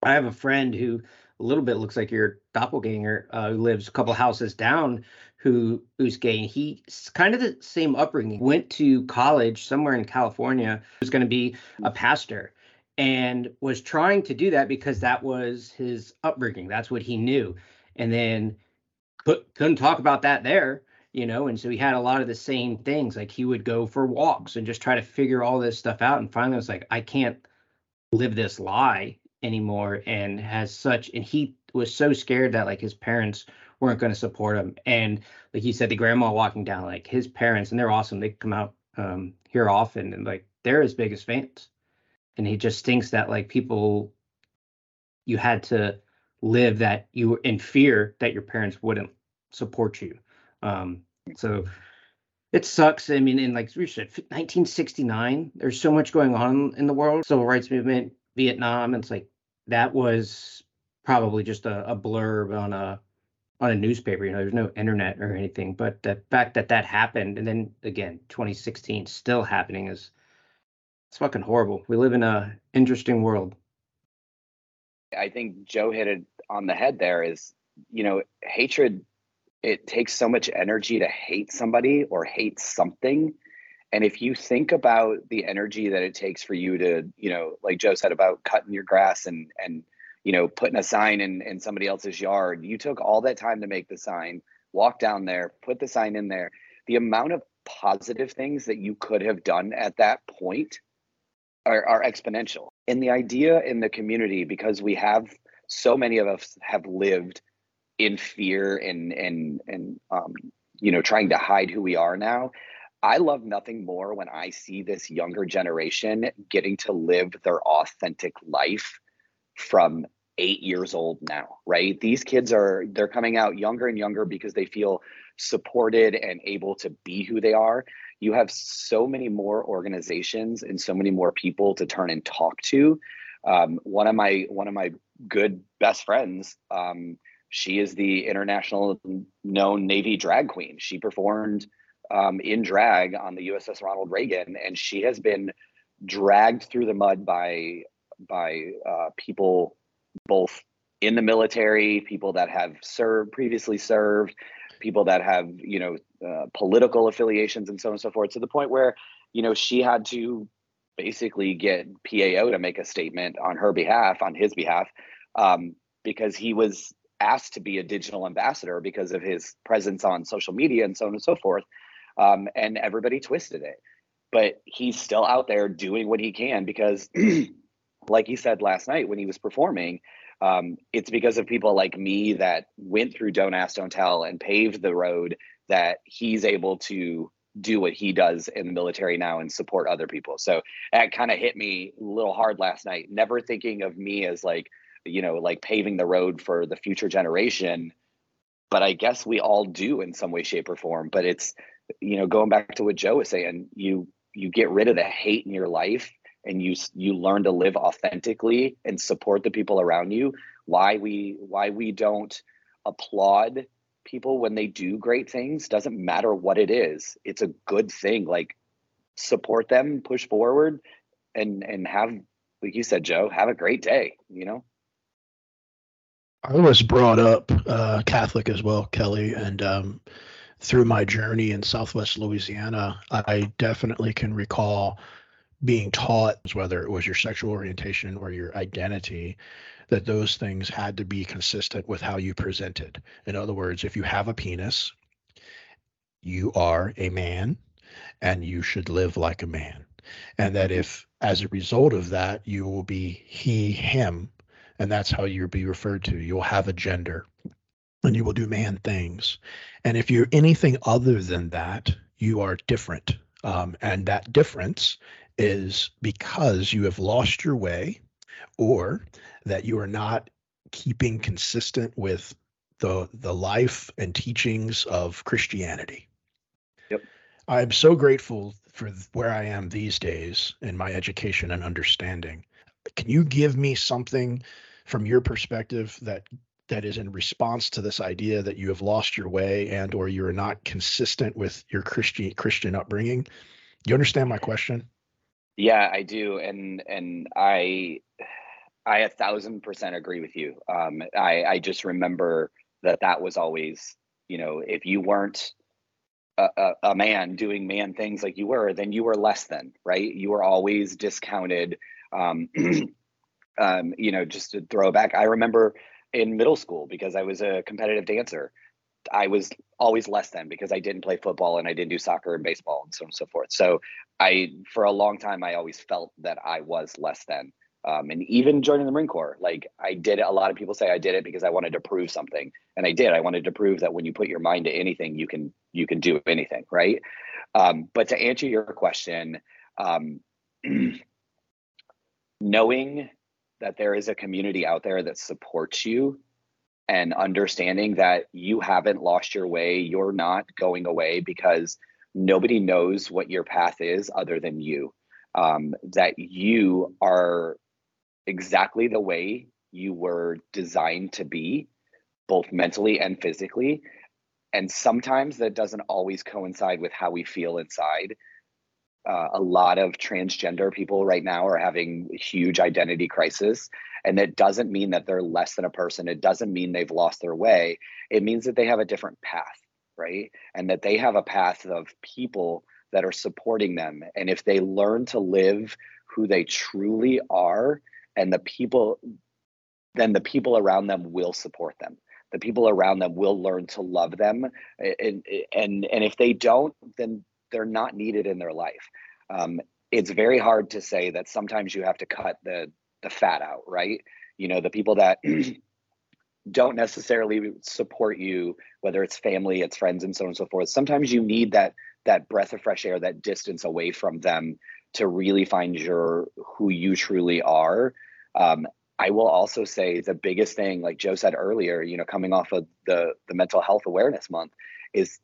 I have a friend who a little bit looks like your doppelganger, uh, who lives a couple houses down, who who's gay. And He's kind of the same upbringing. Went to college somewhere in California. Was going to be a pastor, and was trying to do that because that was his upbringing. That's what he knew. And then could, couldn't talk about that there, you know. And so he had a lot of the same things. Like he would go for walks and just try to figure all this stuff out. And finally, was like, I can't live this lie anymore. And has such, and he was so scared that like his parents weren't going to support him. And like you said, the grandma walking down, like his parents, and they're awesome. They come out um, here often, and like they're his biggest fans and he just thinks that like people you had to live that you were in fear that your parents wouldn't support you. Um so it sucks. I mean in like we said 1969 there's so much going on in the world civil rights movement vietnam it's like that was probably just a, a blurb on a on a newspaper you know there's no internet or anything but the fact that that happened and then again 2016 still happening is it's fucking horrible. We live in a interesting world. I think Joe hit it on the head there is, you know, hatred it takes so much energy to hate somebody or hate something. And if you think about the energy that it takes for you to, you know, like Joe said about cutting your grass and and you know, putting a sign in in somebody else's yard, you took all that time to make the sign, walk down there, put the sign in there. The amount of positive things that you could have done at that point are, are exponential. And the idea in the community, because we have so many of us have lived in fear and and and um, you know trying to hide who we are now. I love nothing more when I see this younger generation getting to live their authentic life from eight years old now, right? These kids are they're coming out younger and younger because they feel supported and able to be who they are you have so many more organizations and so many more people to turn and talk to. Um, one of my one of my good best friends, um, she is the international known Navy drag queen. She performed um, in drag on the USS Ronald Reagan, and she has been dragged through the mud by by uh, people both in the military, people that have served previously served, people that have you know uh, political affiliations and so on and so forth to the point where you know she had to basically get PAO to make a statement on her behalf on his behalf um, because he was asked to be a digital ambassador because of his presence on social media and so on and so forth um, and everybody twisted it. But he's still out there doing what he can because *clears throat* like he said last night when he was performing um, it's because of people like me that went through Don't Ask, Don't Tell and paved the road that he's able to do what he does in the military now and support other people. So that kind of hit me a little hard last night, never thinking of me as like, you know, like paving the road for the future generation. But I guess we all do in some way, shape, or form. But it's, you know, going back to what Joe was saying, you you get rid of the hate in your life and you you learn to live authentically and support the people around you why we why we don't applaud people when they do great things doesn't matter what it is. It's a good thing. Like support them push forward and and have like you said joe have a great day you know? I was brought up uh, Catholic as well, Kelly, and um, through my journey in Southwest Louisiana, I definitely can recall being taught, whether it was your sexual orientation or your identity, that those things had to be consistent with how you presented. In other words, if you have a penis, you are a man and you should live like a man. And that if, as a result of that, you will be he, him, and that's how you'll be referred to. You'll have a gender and you will do man things. And if you're anything other than that, you are different. Um, and that difference is because you have lost your way or that you are not keeping consistent with the the life and teachings of Christianity. Yep. I'm so grateful for where I am these days in my education and understanding. Can you give me something from your perspective that that is in response to this idea that you have lost your way and or you're not consistent with your Christian Christian upbringing? You understand my question? Yeah, I do, and and I I a thousand percent agree with you. Um, I I just remember that that was always you know if you weren't a, a, a man doing man things like you were, then you were less than right. You were always discounted. Um, *clears throat* um, you know, just to throw back, I remember in middle school because I was a competitive dancer. I was always less than because I didn't play football and I didn't do soccer and baseball and so on and so forth. So I, for a long time, I always felt that I was less than. Um, and even joining the Marine Corps, like I did it. A lot of people say I did it because I wanted to prove something, and I did. I wanted to prove that when you put your mind to anything, you can you can do anything, right? Um, but to answer your question, um, *clears throat* knowing that there is a community out there that supports you and understanding that you haven't lost your way, you're not going away because nobody knows what your path is other than you. Um, that you are exactly the way you were designed to be, both mentally and physically. And sometimes that doesn't always coincide with how we feel inside. Uh, a lot of transgender people right now are having huge identity crisis. And it doesn't mean that they're less than a person. It doesn't mean they've lost their way. It means that they have a different path right? And that they have a path of people that are supporting them. And if they learn to live who they truly are and the people then the people around them will support them. The people around them will learn to love them. And and and if they don't then they're not needed in their life um, it's very hard to say that sometimes you have to cut the the fat out, right? You know, the people that *clears throat* don't necessarily support you, whether it's family, it's friends, and so on and so forth. Sometimes you need that that breath of fresh air, that distance away from them to really find your who you truly are. Um, I will also say the biggest thing, like Joe said earlier, you know, coming off of the the mental health awareness month, is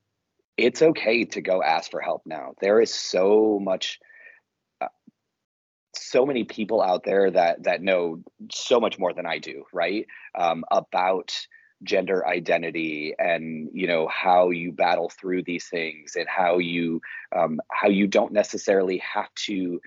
it's okay to go ask for help now. There is so much so many people out there that that know so much more than I do, right? Um, about gender identity and you know how you battle through these things and how you um, how you don't necessarily have to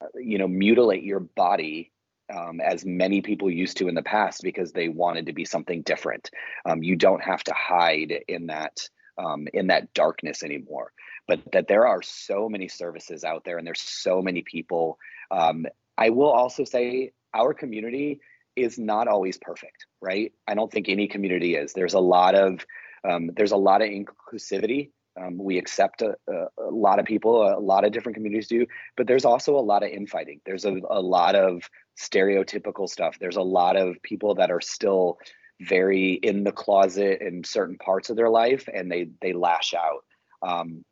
uh, you know mutilate your body um, as many people used to in the past because they wanted to be something different. Um, you don't have to hide in that um, in that darkness anymore. But that there are so many services out there, and there's so many people um, I will also say our community is not always perfect, right? I don't think any community is. There's a lot of um, there's a lot of inclusivity. Um, we accept a, a, a, lot of people, a lot of different communities do, but there's also a lot of infighting. There's a, a lot of stereotypical stuff. There's a lot of people that are still very in the closet in certain parts of their life, and they they lash out. Um,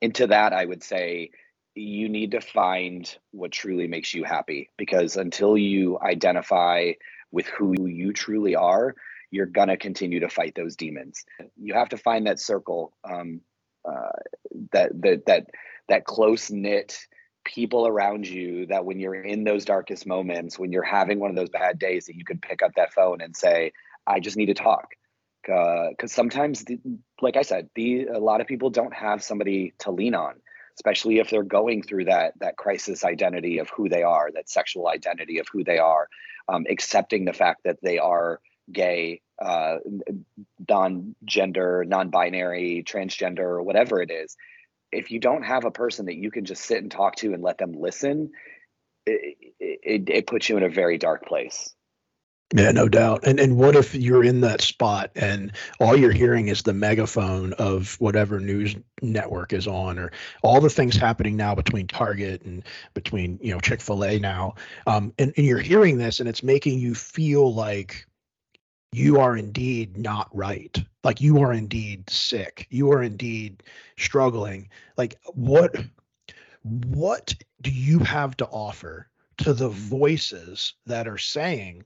into that, I would say you need to find what truly makes you happy because until you identify with who you truly are you're going to continue to fight those demons you have to find that circle um, uh, that that that that close knit people around you that when you're in those darkest moments, when you're having one of those bad days, that you can pick up that phone and say, I just need to talk. Because uh, sometimes, like I said, the a lot of people don't have somebody to lean on, especially if they're going through that that crisis identity of who they are, that sexual identity of who they are, um, accepting the fact that they are gay, uh, non-gender, non-binary, transgender, or whatever it is if you don't have a person that you can just sit and talk to and let them listen, it, it, it puts you in a very dark place. Yeah, no doubt. And and what if you're in that spot and all you're hearing is the megaphone of whatever news network is on, or all the things happening now between Target and between you know Chick Fil A now, um, and and you're hearing this and it's making you feel like you are indeed not right. Like you are indeed sick. You are indeed struggling. Like what what do you have to offer to the voices that are saying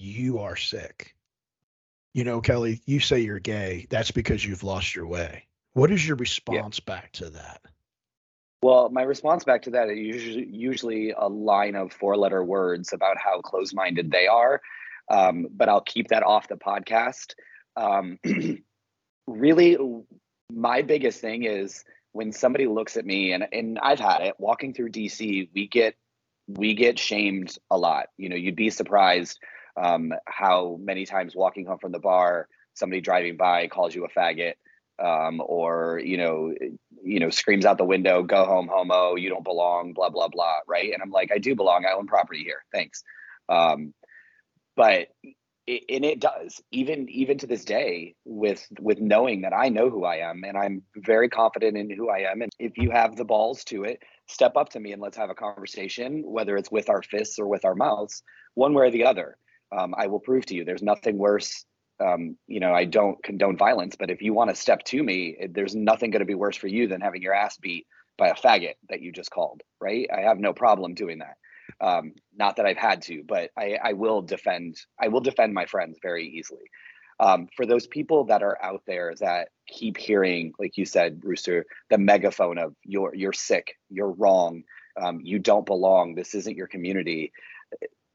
you are sick? You know, Kelly, you say you're gay. That's because you've lost your way. What is your response yeah. back to that? Well, my response back to that is usually, usually a line of four letter words about how close minded they are um, but I'll keep that off the podcast. Um, *clears throat* really, my biggest thing is when somebody looks at me, and and I've had it walking through DC. We get we get shamed a lot. You know, you'd be surprised um, how many times walking home from the bar, somebody driving by calls you a faggot. Um, or you know, you know, screams out the window, "Go home, homo! You don't belong!" Blah blah blah. Right? And I'm like, I do belong. I own property here. Thanks. Um, but it, and it does even even to this day with with knowing that I know who I am and I'm very confident in who I am and if you have the balls to it step up to me and let's have a conversation whether it's with our fists or with our mouths one way or the other um, I will prove to you there's nothing worse um, you know I don't condone violence but if you want to step to me there's nothing going to be worse for you than having your ass beat by a faggot that you just called right I have no problem doing that um, not that I've had to, but I, I will defend. I will defend my friends very easily. Um, for those people that are out there that keep hearing, like you said, Rooster, the megaphone of "you're you're sick, you're wrong, um, you don't belong, this isn't your community."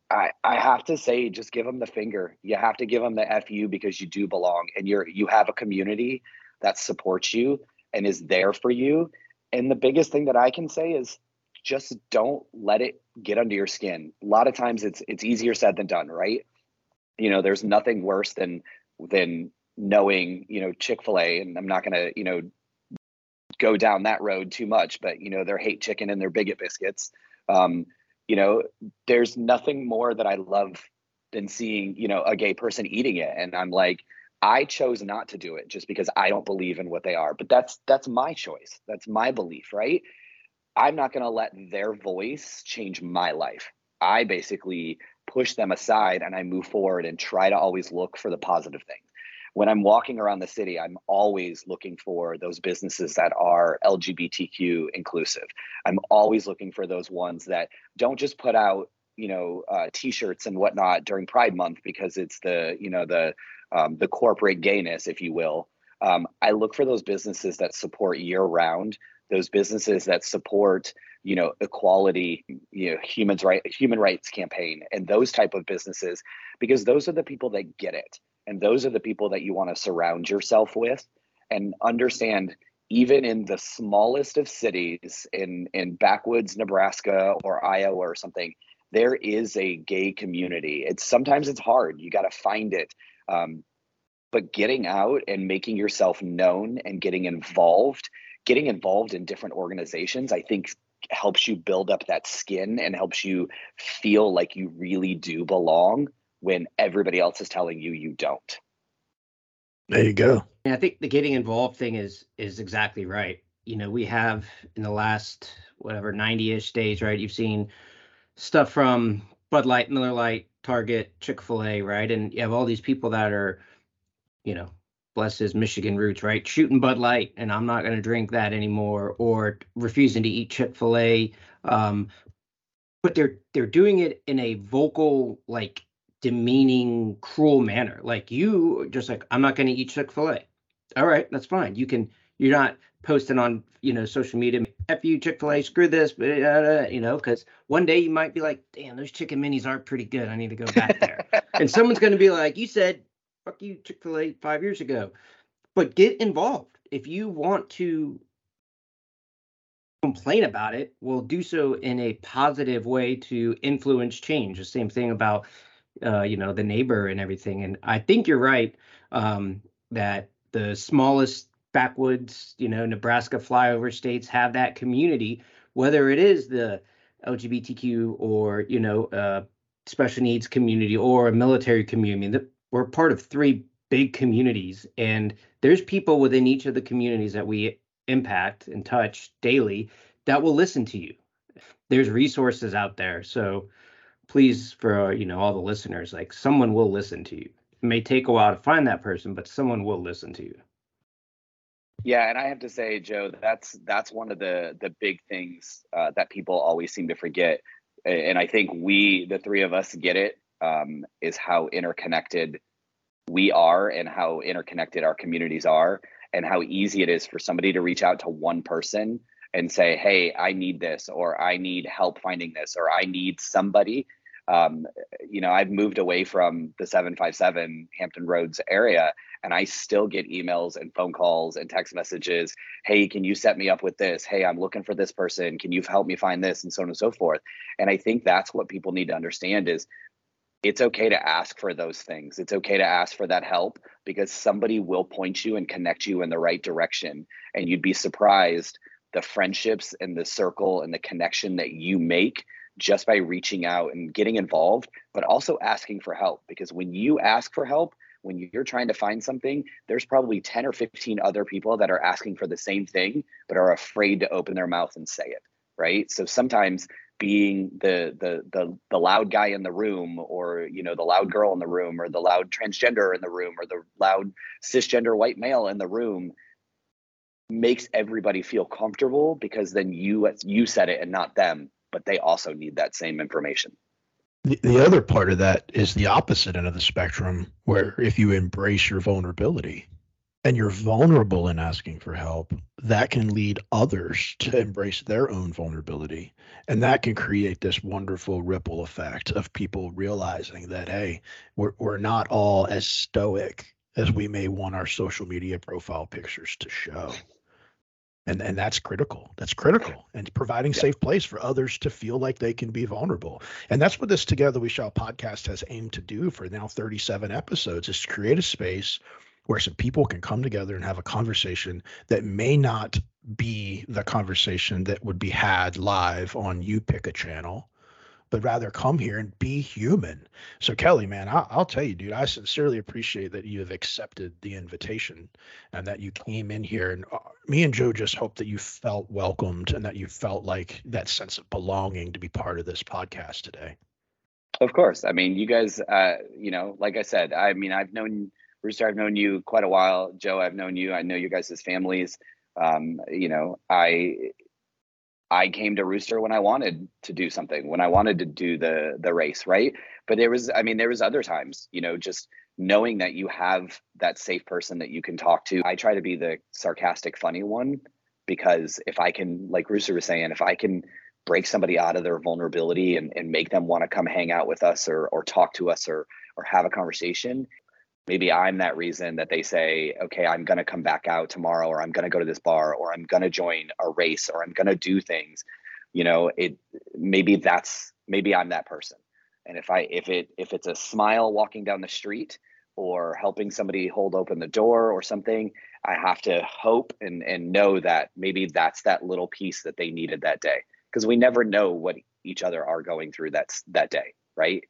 I, I have to say, just give them the finger. You have to give them the fu because you do belong, and you're you have a community that supports you and is there for you. And the biggest thing that I can say is just don't let it get under your skin. A lot of times it's it's easier said than done, right? You know, there's nothing worse than than knowing, you know, Chick-fil-A and I'm not going to, you know, go down that road too much, but you know, their hate chicken and their bigot biscuits. Um, you know, there's nothing more that I love than seeing, you know, a gay person eating it and I'm like I chose not to do it just because I don't believe in what they are. But that's that's my choice. That's my belief, right? I'm not going to let their voice change my life. I basically push them aside and I move forward and try to always look for the positive things. When I'm walking around the city, I'm always looking for those businesses that are LGBTQ inclusive. I'm always looking for those ones that don't just put out, you know, uh, t-shirts and whatnot during Pride Month because it's the, you know, the um, the corporate gayness, if you will. Um, I look for those businesses that support year round those businesses that support you know equality you know human right human rights campaign and those type of businesses because those are the people that get it and those are the people that you want to surround yourself with and understand even in the smallest of cities in in backwoods nebraska or iowa or something there is a gay community. It's sometimes it's hard. You got to find it. Um, but getting out and making yourself known and getting involved getting involved in different organizations, I think helps you build up that skin and helps you feel like you really do belong when everybody else is telling you you don't. There you go. And I think the getting involved thing is is exactly right. You know, we have in the last whatever 90-ish days, right? You've seen stuff from Bud Light, Miller Lite, Target, Chick-fil-A, right? And you have all these people that are, you know, bless his Michigan roots, right? Shooting Bud Light, and I'm not going to drink that anymore, or refusing to eat Chick Fil A. Um, but they're they're doing it in a vocal, like demeaning, cruel manner. Like you, just like I'm not going to eat Chick Fil A. All right, that's fine. You can. You're not posting on you know social media f you chick-fil-a screw this uh, uh, uh, you know because one day you might be like damn those chicken minis aren't pretty good i need to go back there *laughs* and someone's going to be like you said fuck you chick-fil-a five years ago but get involved if you want to complain about it will do so in a positive way to influence change the same thing about uh, you know the neighbor and everything and i think you're right um, that the smallest backwoods, you know, Nebraska flyover states have that community, whether it is the LGBTQ or, you know, uh, special needs community or a military community. That we're part of three big communities, and there's people within each of the communities that we impact and touch daily that will listen to you. There's resources out there, so please, for you know all the listeners, like someone will listen to you. It may take a while to find that person, but someone will listen to you. Yeah, and I have to say, Joe, that's that's one of the the big things uh, that people always seem to forget, and I think we, the three of us, get it. Um, is how interconnected we are, and how interconnected our communities are, and how easy it is for somebody to reach out to one person and say, "Hey, I need this," or "I need help finding this," or "I need somebody." Um, you know, I've moved away from the 757 Hampton Roads area, and I still get emails and phone calls and text messages. Hey, can you set me up with this? Hey, I'm looking for this person. Can you help me find this? And so on and so forth. And I think that's what people need to understand is it's okay to ask for those things. It's okay to ask for that help because somebody will point you and connect you in the right direction. And you'd be surprised the friendships and the circle and the connection that you make just by reaching out and getting involved, but also asking for help. Because when you ask for help, when you're trying to find something, there's probably 10 or 15 other people that are asking for the same thing, but are afraid to open their mouth and say it. Right. So sometimes being the the the the loud guy in the room or you know the loud girl in the room or the loud transgender in the room or the loud cisgender white male in the room makes everybody feel comfortable because then you you said it and not them but they also need that same information the, the other part of that is the opposite end of the spectrum, where if you embrace your vulnerability and you're vulnerable in asking for help, that can lead others to embrace their own vulnerability. And that can create this wonderful ripple effect of people realizing that, hey, we're, we're not all as stoic as we may want our social media profile pictures to show and and that's critical. That's critical. And providing yeah. safe place for others to feel like they can be vulnerable. And that's what this together we shall podcast has aimed to do for now 37 episodes is to create a space where some people can come together and have a conversation that may not be the conversation that would be had live on you pick a channel but rather come here and be human. So, Kelly, man, I, will tell you, dude, I sincerely appreciate that you have accepted the invitation and that you came in here. And uh, me and Joe just hope that you felt welcomed and that you felt like that sense of belonging to be part of this podcast today. Of course. I mean, you guys, uh, you know, like I said, I mean, I've known Rooster, I've known you quite a while. Joe, I've known you. I know you guys' as families. Um, you know, I I came to Rooster when I wanted to do something, when I wanted to do the the race, right? But there was, I mean, there was other times, you know, just knowing that you have that safe person that you can talk to. I try to be the sarcastic, funny one because if I can, like Rooster was saying, if I can break somebody out of their vulnerability and, and make them want to come hang out with us or or talk to us or or have a conversation, maybe I'm that reason that they say, okay, I'm going to come back out tomorrow, or I'm going to go to this bar, or I'm going to join a race, or I'm going to do things. You know, it maybe that's maybe I'm that person. And if I if it if it's a smile walking down the street or helping somebody hold open the door or something, I have to hope and and know that maybe that's that little piece that they needed that day. Because we never know what each other are going through that's that day, right?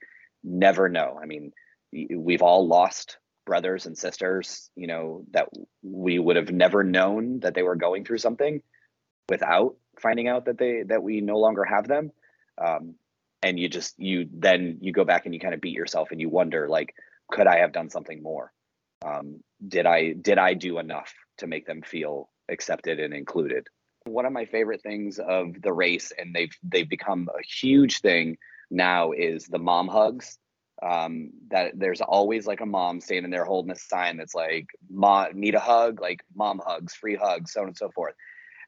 Never know. I mean, we've all lost brothers and sisters, you know, that we would have never known that they were going through something without finding out that they that we no longer have them. Um, and you just you then you go back and you kind of beat yourself and you wonder like, could I have done something more? Um, did I did I do enough to make them feel accepted and included? One of my favorite things of the race, and they've they've become a huge thing now, is the mom hugs um, that there's always like a mom standing there holding a sign that's like mom need a hug? Like mom hugs free hugs so on and so forth.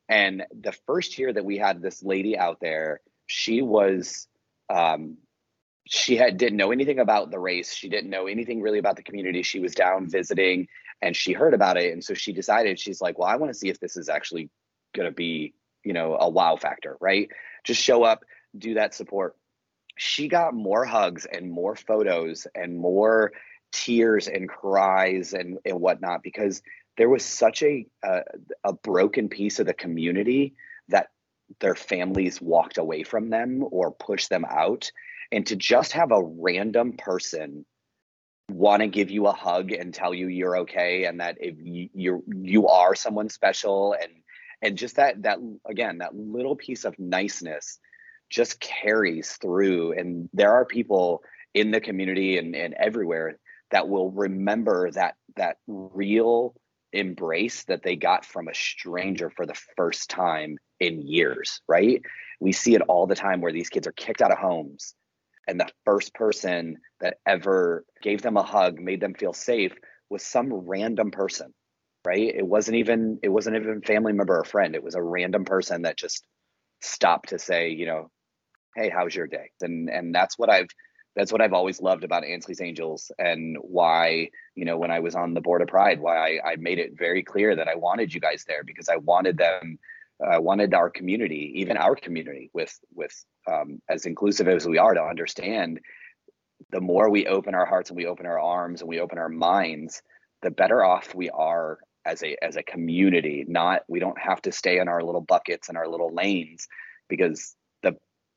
And the first year that we had this lady out there she was um, she had didn't know anything about the race. She didn't know anything really about the community. She was down visiting and she heard about it. And so she decided she's like well i want to see if this is actually going to be you know a wow factor right? Just show up do that support she got more hugs and more photos and more tears and cries and, and whatnot because there was such a, a a broken piece of the community that their families walked away from them or pushed them out. And to just have a random person want to give you a hug and tell you you're okay and that if you you're, you are someone special and and just that that again that little piece of niceness just carries through. And there are people in the community and, and everywhere that will remember that that real embrace that they got from a stranger for the first time in years right? We see it all the time where these kids are kicked out of homes and the first person that ever gave them a hug made them feel safe was some random person right? It wasn't even it wasn't even family member or friend. It was a random person that just stopped to say you know hey how's your day? And and that's what i've that's what i've always loved about ainsley's angels and why you know when i was on the board of pride why i, I made it very clear that i wanted you guys there because i wanted them I wanted our community even our community with with um, as inclusive as we are to understand the more we open our hearts and we open our arms and we open our minds the better off we are as a as a community. Not we don't have to stay in our little buckets and our little lanes because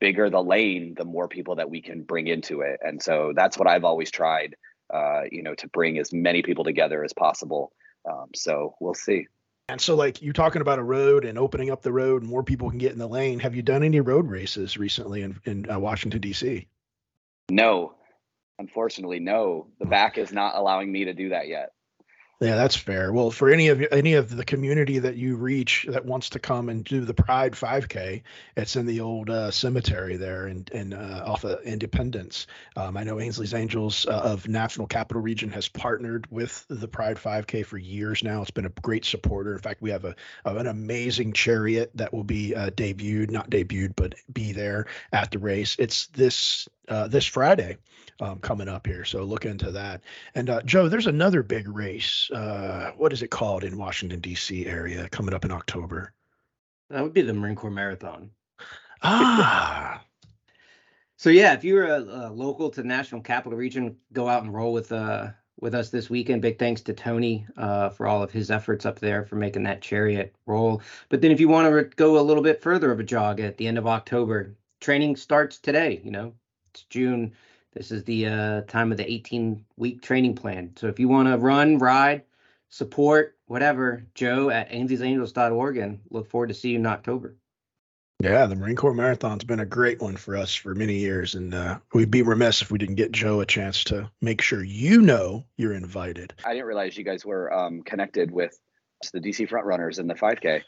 bigger the lane the more people that we can bring into it and so that's what i've always tried uh, you know to bring as many people together as possible um, so we'll see And so, like you talking about a road and opening up the road, more people can get in the lane. Have you done any road races recently in in uh, Washington D.C.? no unfortunately no the back is not allowing me to do that yet Yeah, that's fair. Well, for any of any of the community that you reach that wants to come and do the Pride 5K, it's in the old uh, cemetery there and and uh, off of Independence. Um, I know Ainsley's Angels uh, of National Capital Region has partnered with the Pride 5K for years now. It's been a great supporter. In fact, we have a an amazing chariot that will be uh, debuted, not debuted, but be there at the race. It's this uh, this Friday um, coming up here, so look into that. And uh, Joe, there's another big race. Uh, what is it called in Washington D.C. area coming up in October? That would be the Marine Corps Marathon. Ah, *laughs* So yeah, if you're a, a local to the National Capital Region, go out and roll with uh with us this weekend. Big thanks to Tony uh, for all of his efforts up there for making that chariot roll. But then if you want to re- go a little bit further of a jog at the end of October, training starts today. You know, it's June. This is the uh, time of the 18 week training plan. So if you want to run, ride, support, whatever, Joe at AinsleysAngels.org and look forward to see you in October. yeah, the Marine Corps Marathon's been a great one for us for many years, and uh, we'd be remiss if we didn't get Joe a chance to make sure you know you're invited. i didn't realize you guys were um, connected with the dc front runners in the 5k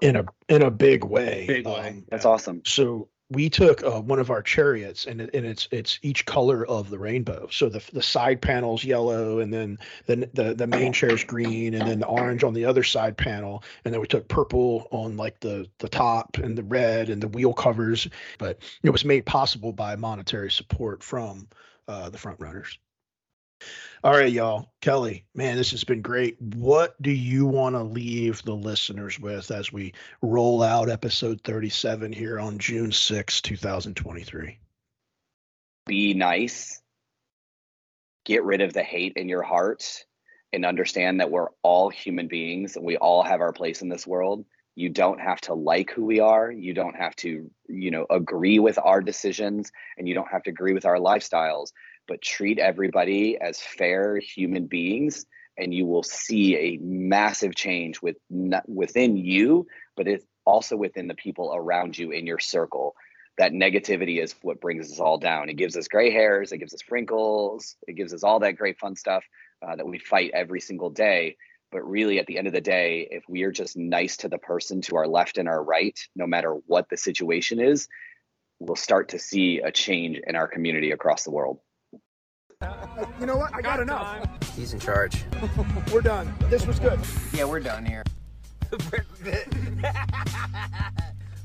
in a in a big way. Big way. Um, that's awesome so we took uh, one of our chariots and, it, and it's it's each color of the rainbow. So the, the side panels yellow and then the, the the main chair's green and then the orange on the other side panel. And then we took purple on like the the top and the red and the wheel covers. But it was made possible by monetary support from uh, the front runners all right y'all. Kelly man this has been great. What do you want to leave the listeners with as we roll out episode 37 here on June sixth, two 2023. be nice. Get rid of the hate in your heart and understand that we're all human beings and we all have our place in this world. You don't have to like who we are. You don't have to you know agree with our decisions and you don't have to agree with our lifestyles but treat everybody as fair human beings and you will see a massive change with within you but it's also within the people around you in your circle. That negativity is what brings us all down. It gives us gray hairs it gives us wrinkles it gives us all that great fun stuff uh, that we fight every single day. But really at the end of the day if we are just nice to the person to our left and our right no matter what the situation is we'll start to see a change in our community across the world You know what? I got enough. He's in charge. *laughs* We're done. This was good. Yeah, we're done here. *laughs*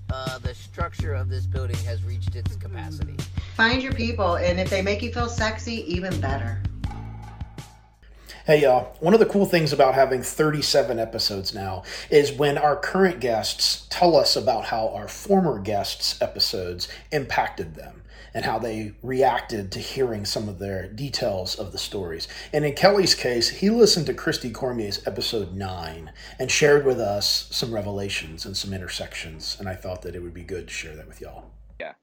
uh, the structure of this building has reached its capacity. Find your people, and if they make you feel sexy, even better. Hey, y'all. One of the cool things about having 37 episodes now is when our current guests tell us about how our former guests' episodes impacted them and how they reacted to hearing some of their details of the stories. And in Kelly's case, he listened to Christy Cormier's episode 9 and shared with us some revelations and some intersections. And I thought that it would be good to share that with y'all. Yeah.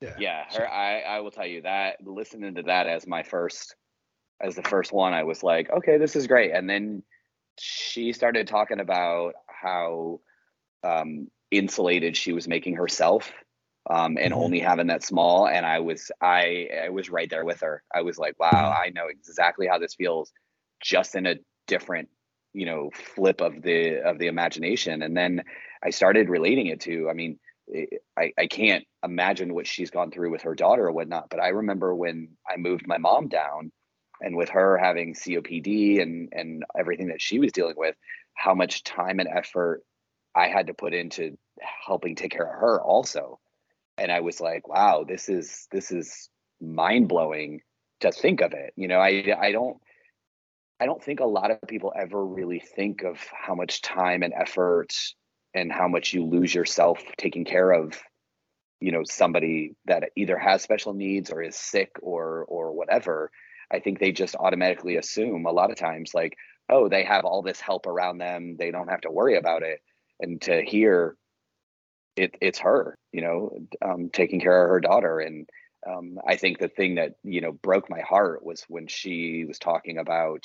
Yeah. Yeah, her, I, I will tell you that listening to that as my first, as the first one, I was like, okay, this is great. And then she started talking about how um, insulated she was making herself um, and Mhm. only having that small. And I was, I, I was right there with her. I was like, wow, Mhm. I know exactly how this feels, just in a different, you know, flip of the of the imagination. And then I started relating it to, I mean, I, I can't imagine what she's gone through with her daughter or whatnot. But I remember when I moved my mom down and with her having COPD and, and everything that she was dealing with, how much time and effort I had to put into helping take care of her also. And I was like, wow, this is, this is mind blowing to think of it. You know, I, I don't, I don't think a lot of people ever really think of how much time and effort and how much you lose yourself taking care of you know somebody that either has special needs or is sick or or whatever. I think they just automatically assume a lot of times like oh they have all this help around them. They don't have to worry about it. And to hear it it's her you know um, taking care of her daughter. And um, i think the thing that you know broke my heart was when she was talking about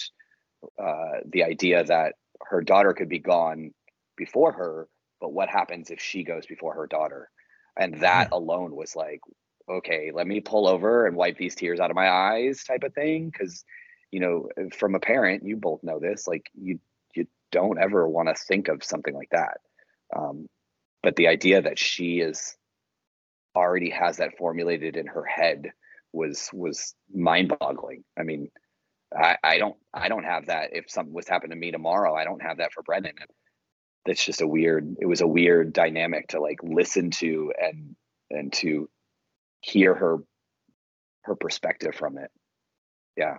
uh, the idea that her daughter could be gone before her but what happens if she goes before her daughter? And that alone was like okay let me pull over and wipe these tears out of my eyes type of thing. Because you know from a parent you both know this like you you don't ever want to think of something like that. Um, but the idea that she is already has that formulated in her head was was mind boggling i mean I, I don't i don't have that. If something was happening to me tomorrow i don't have that for brendan. That's just a weird it was a weird dynamic to like listen to and and to hear her her perspective from it. Yeah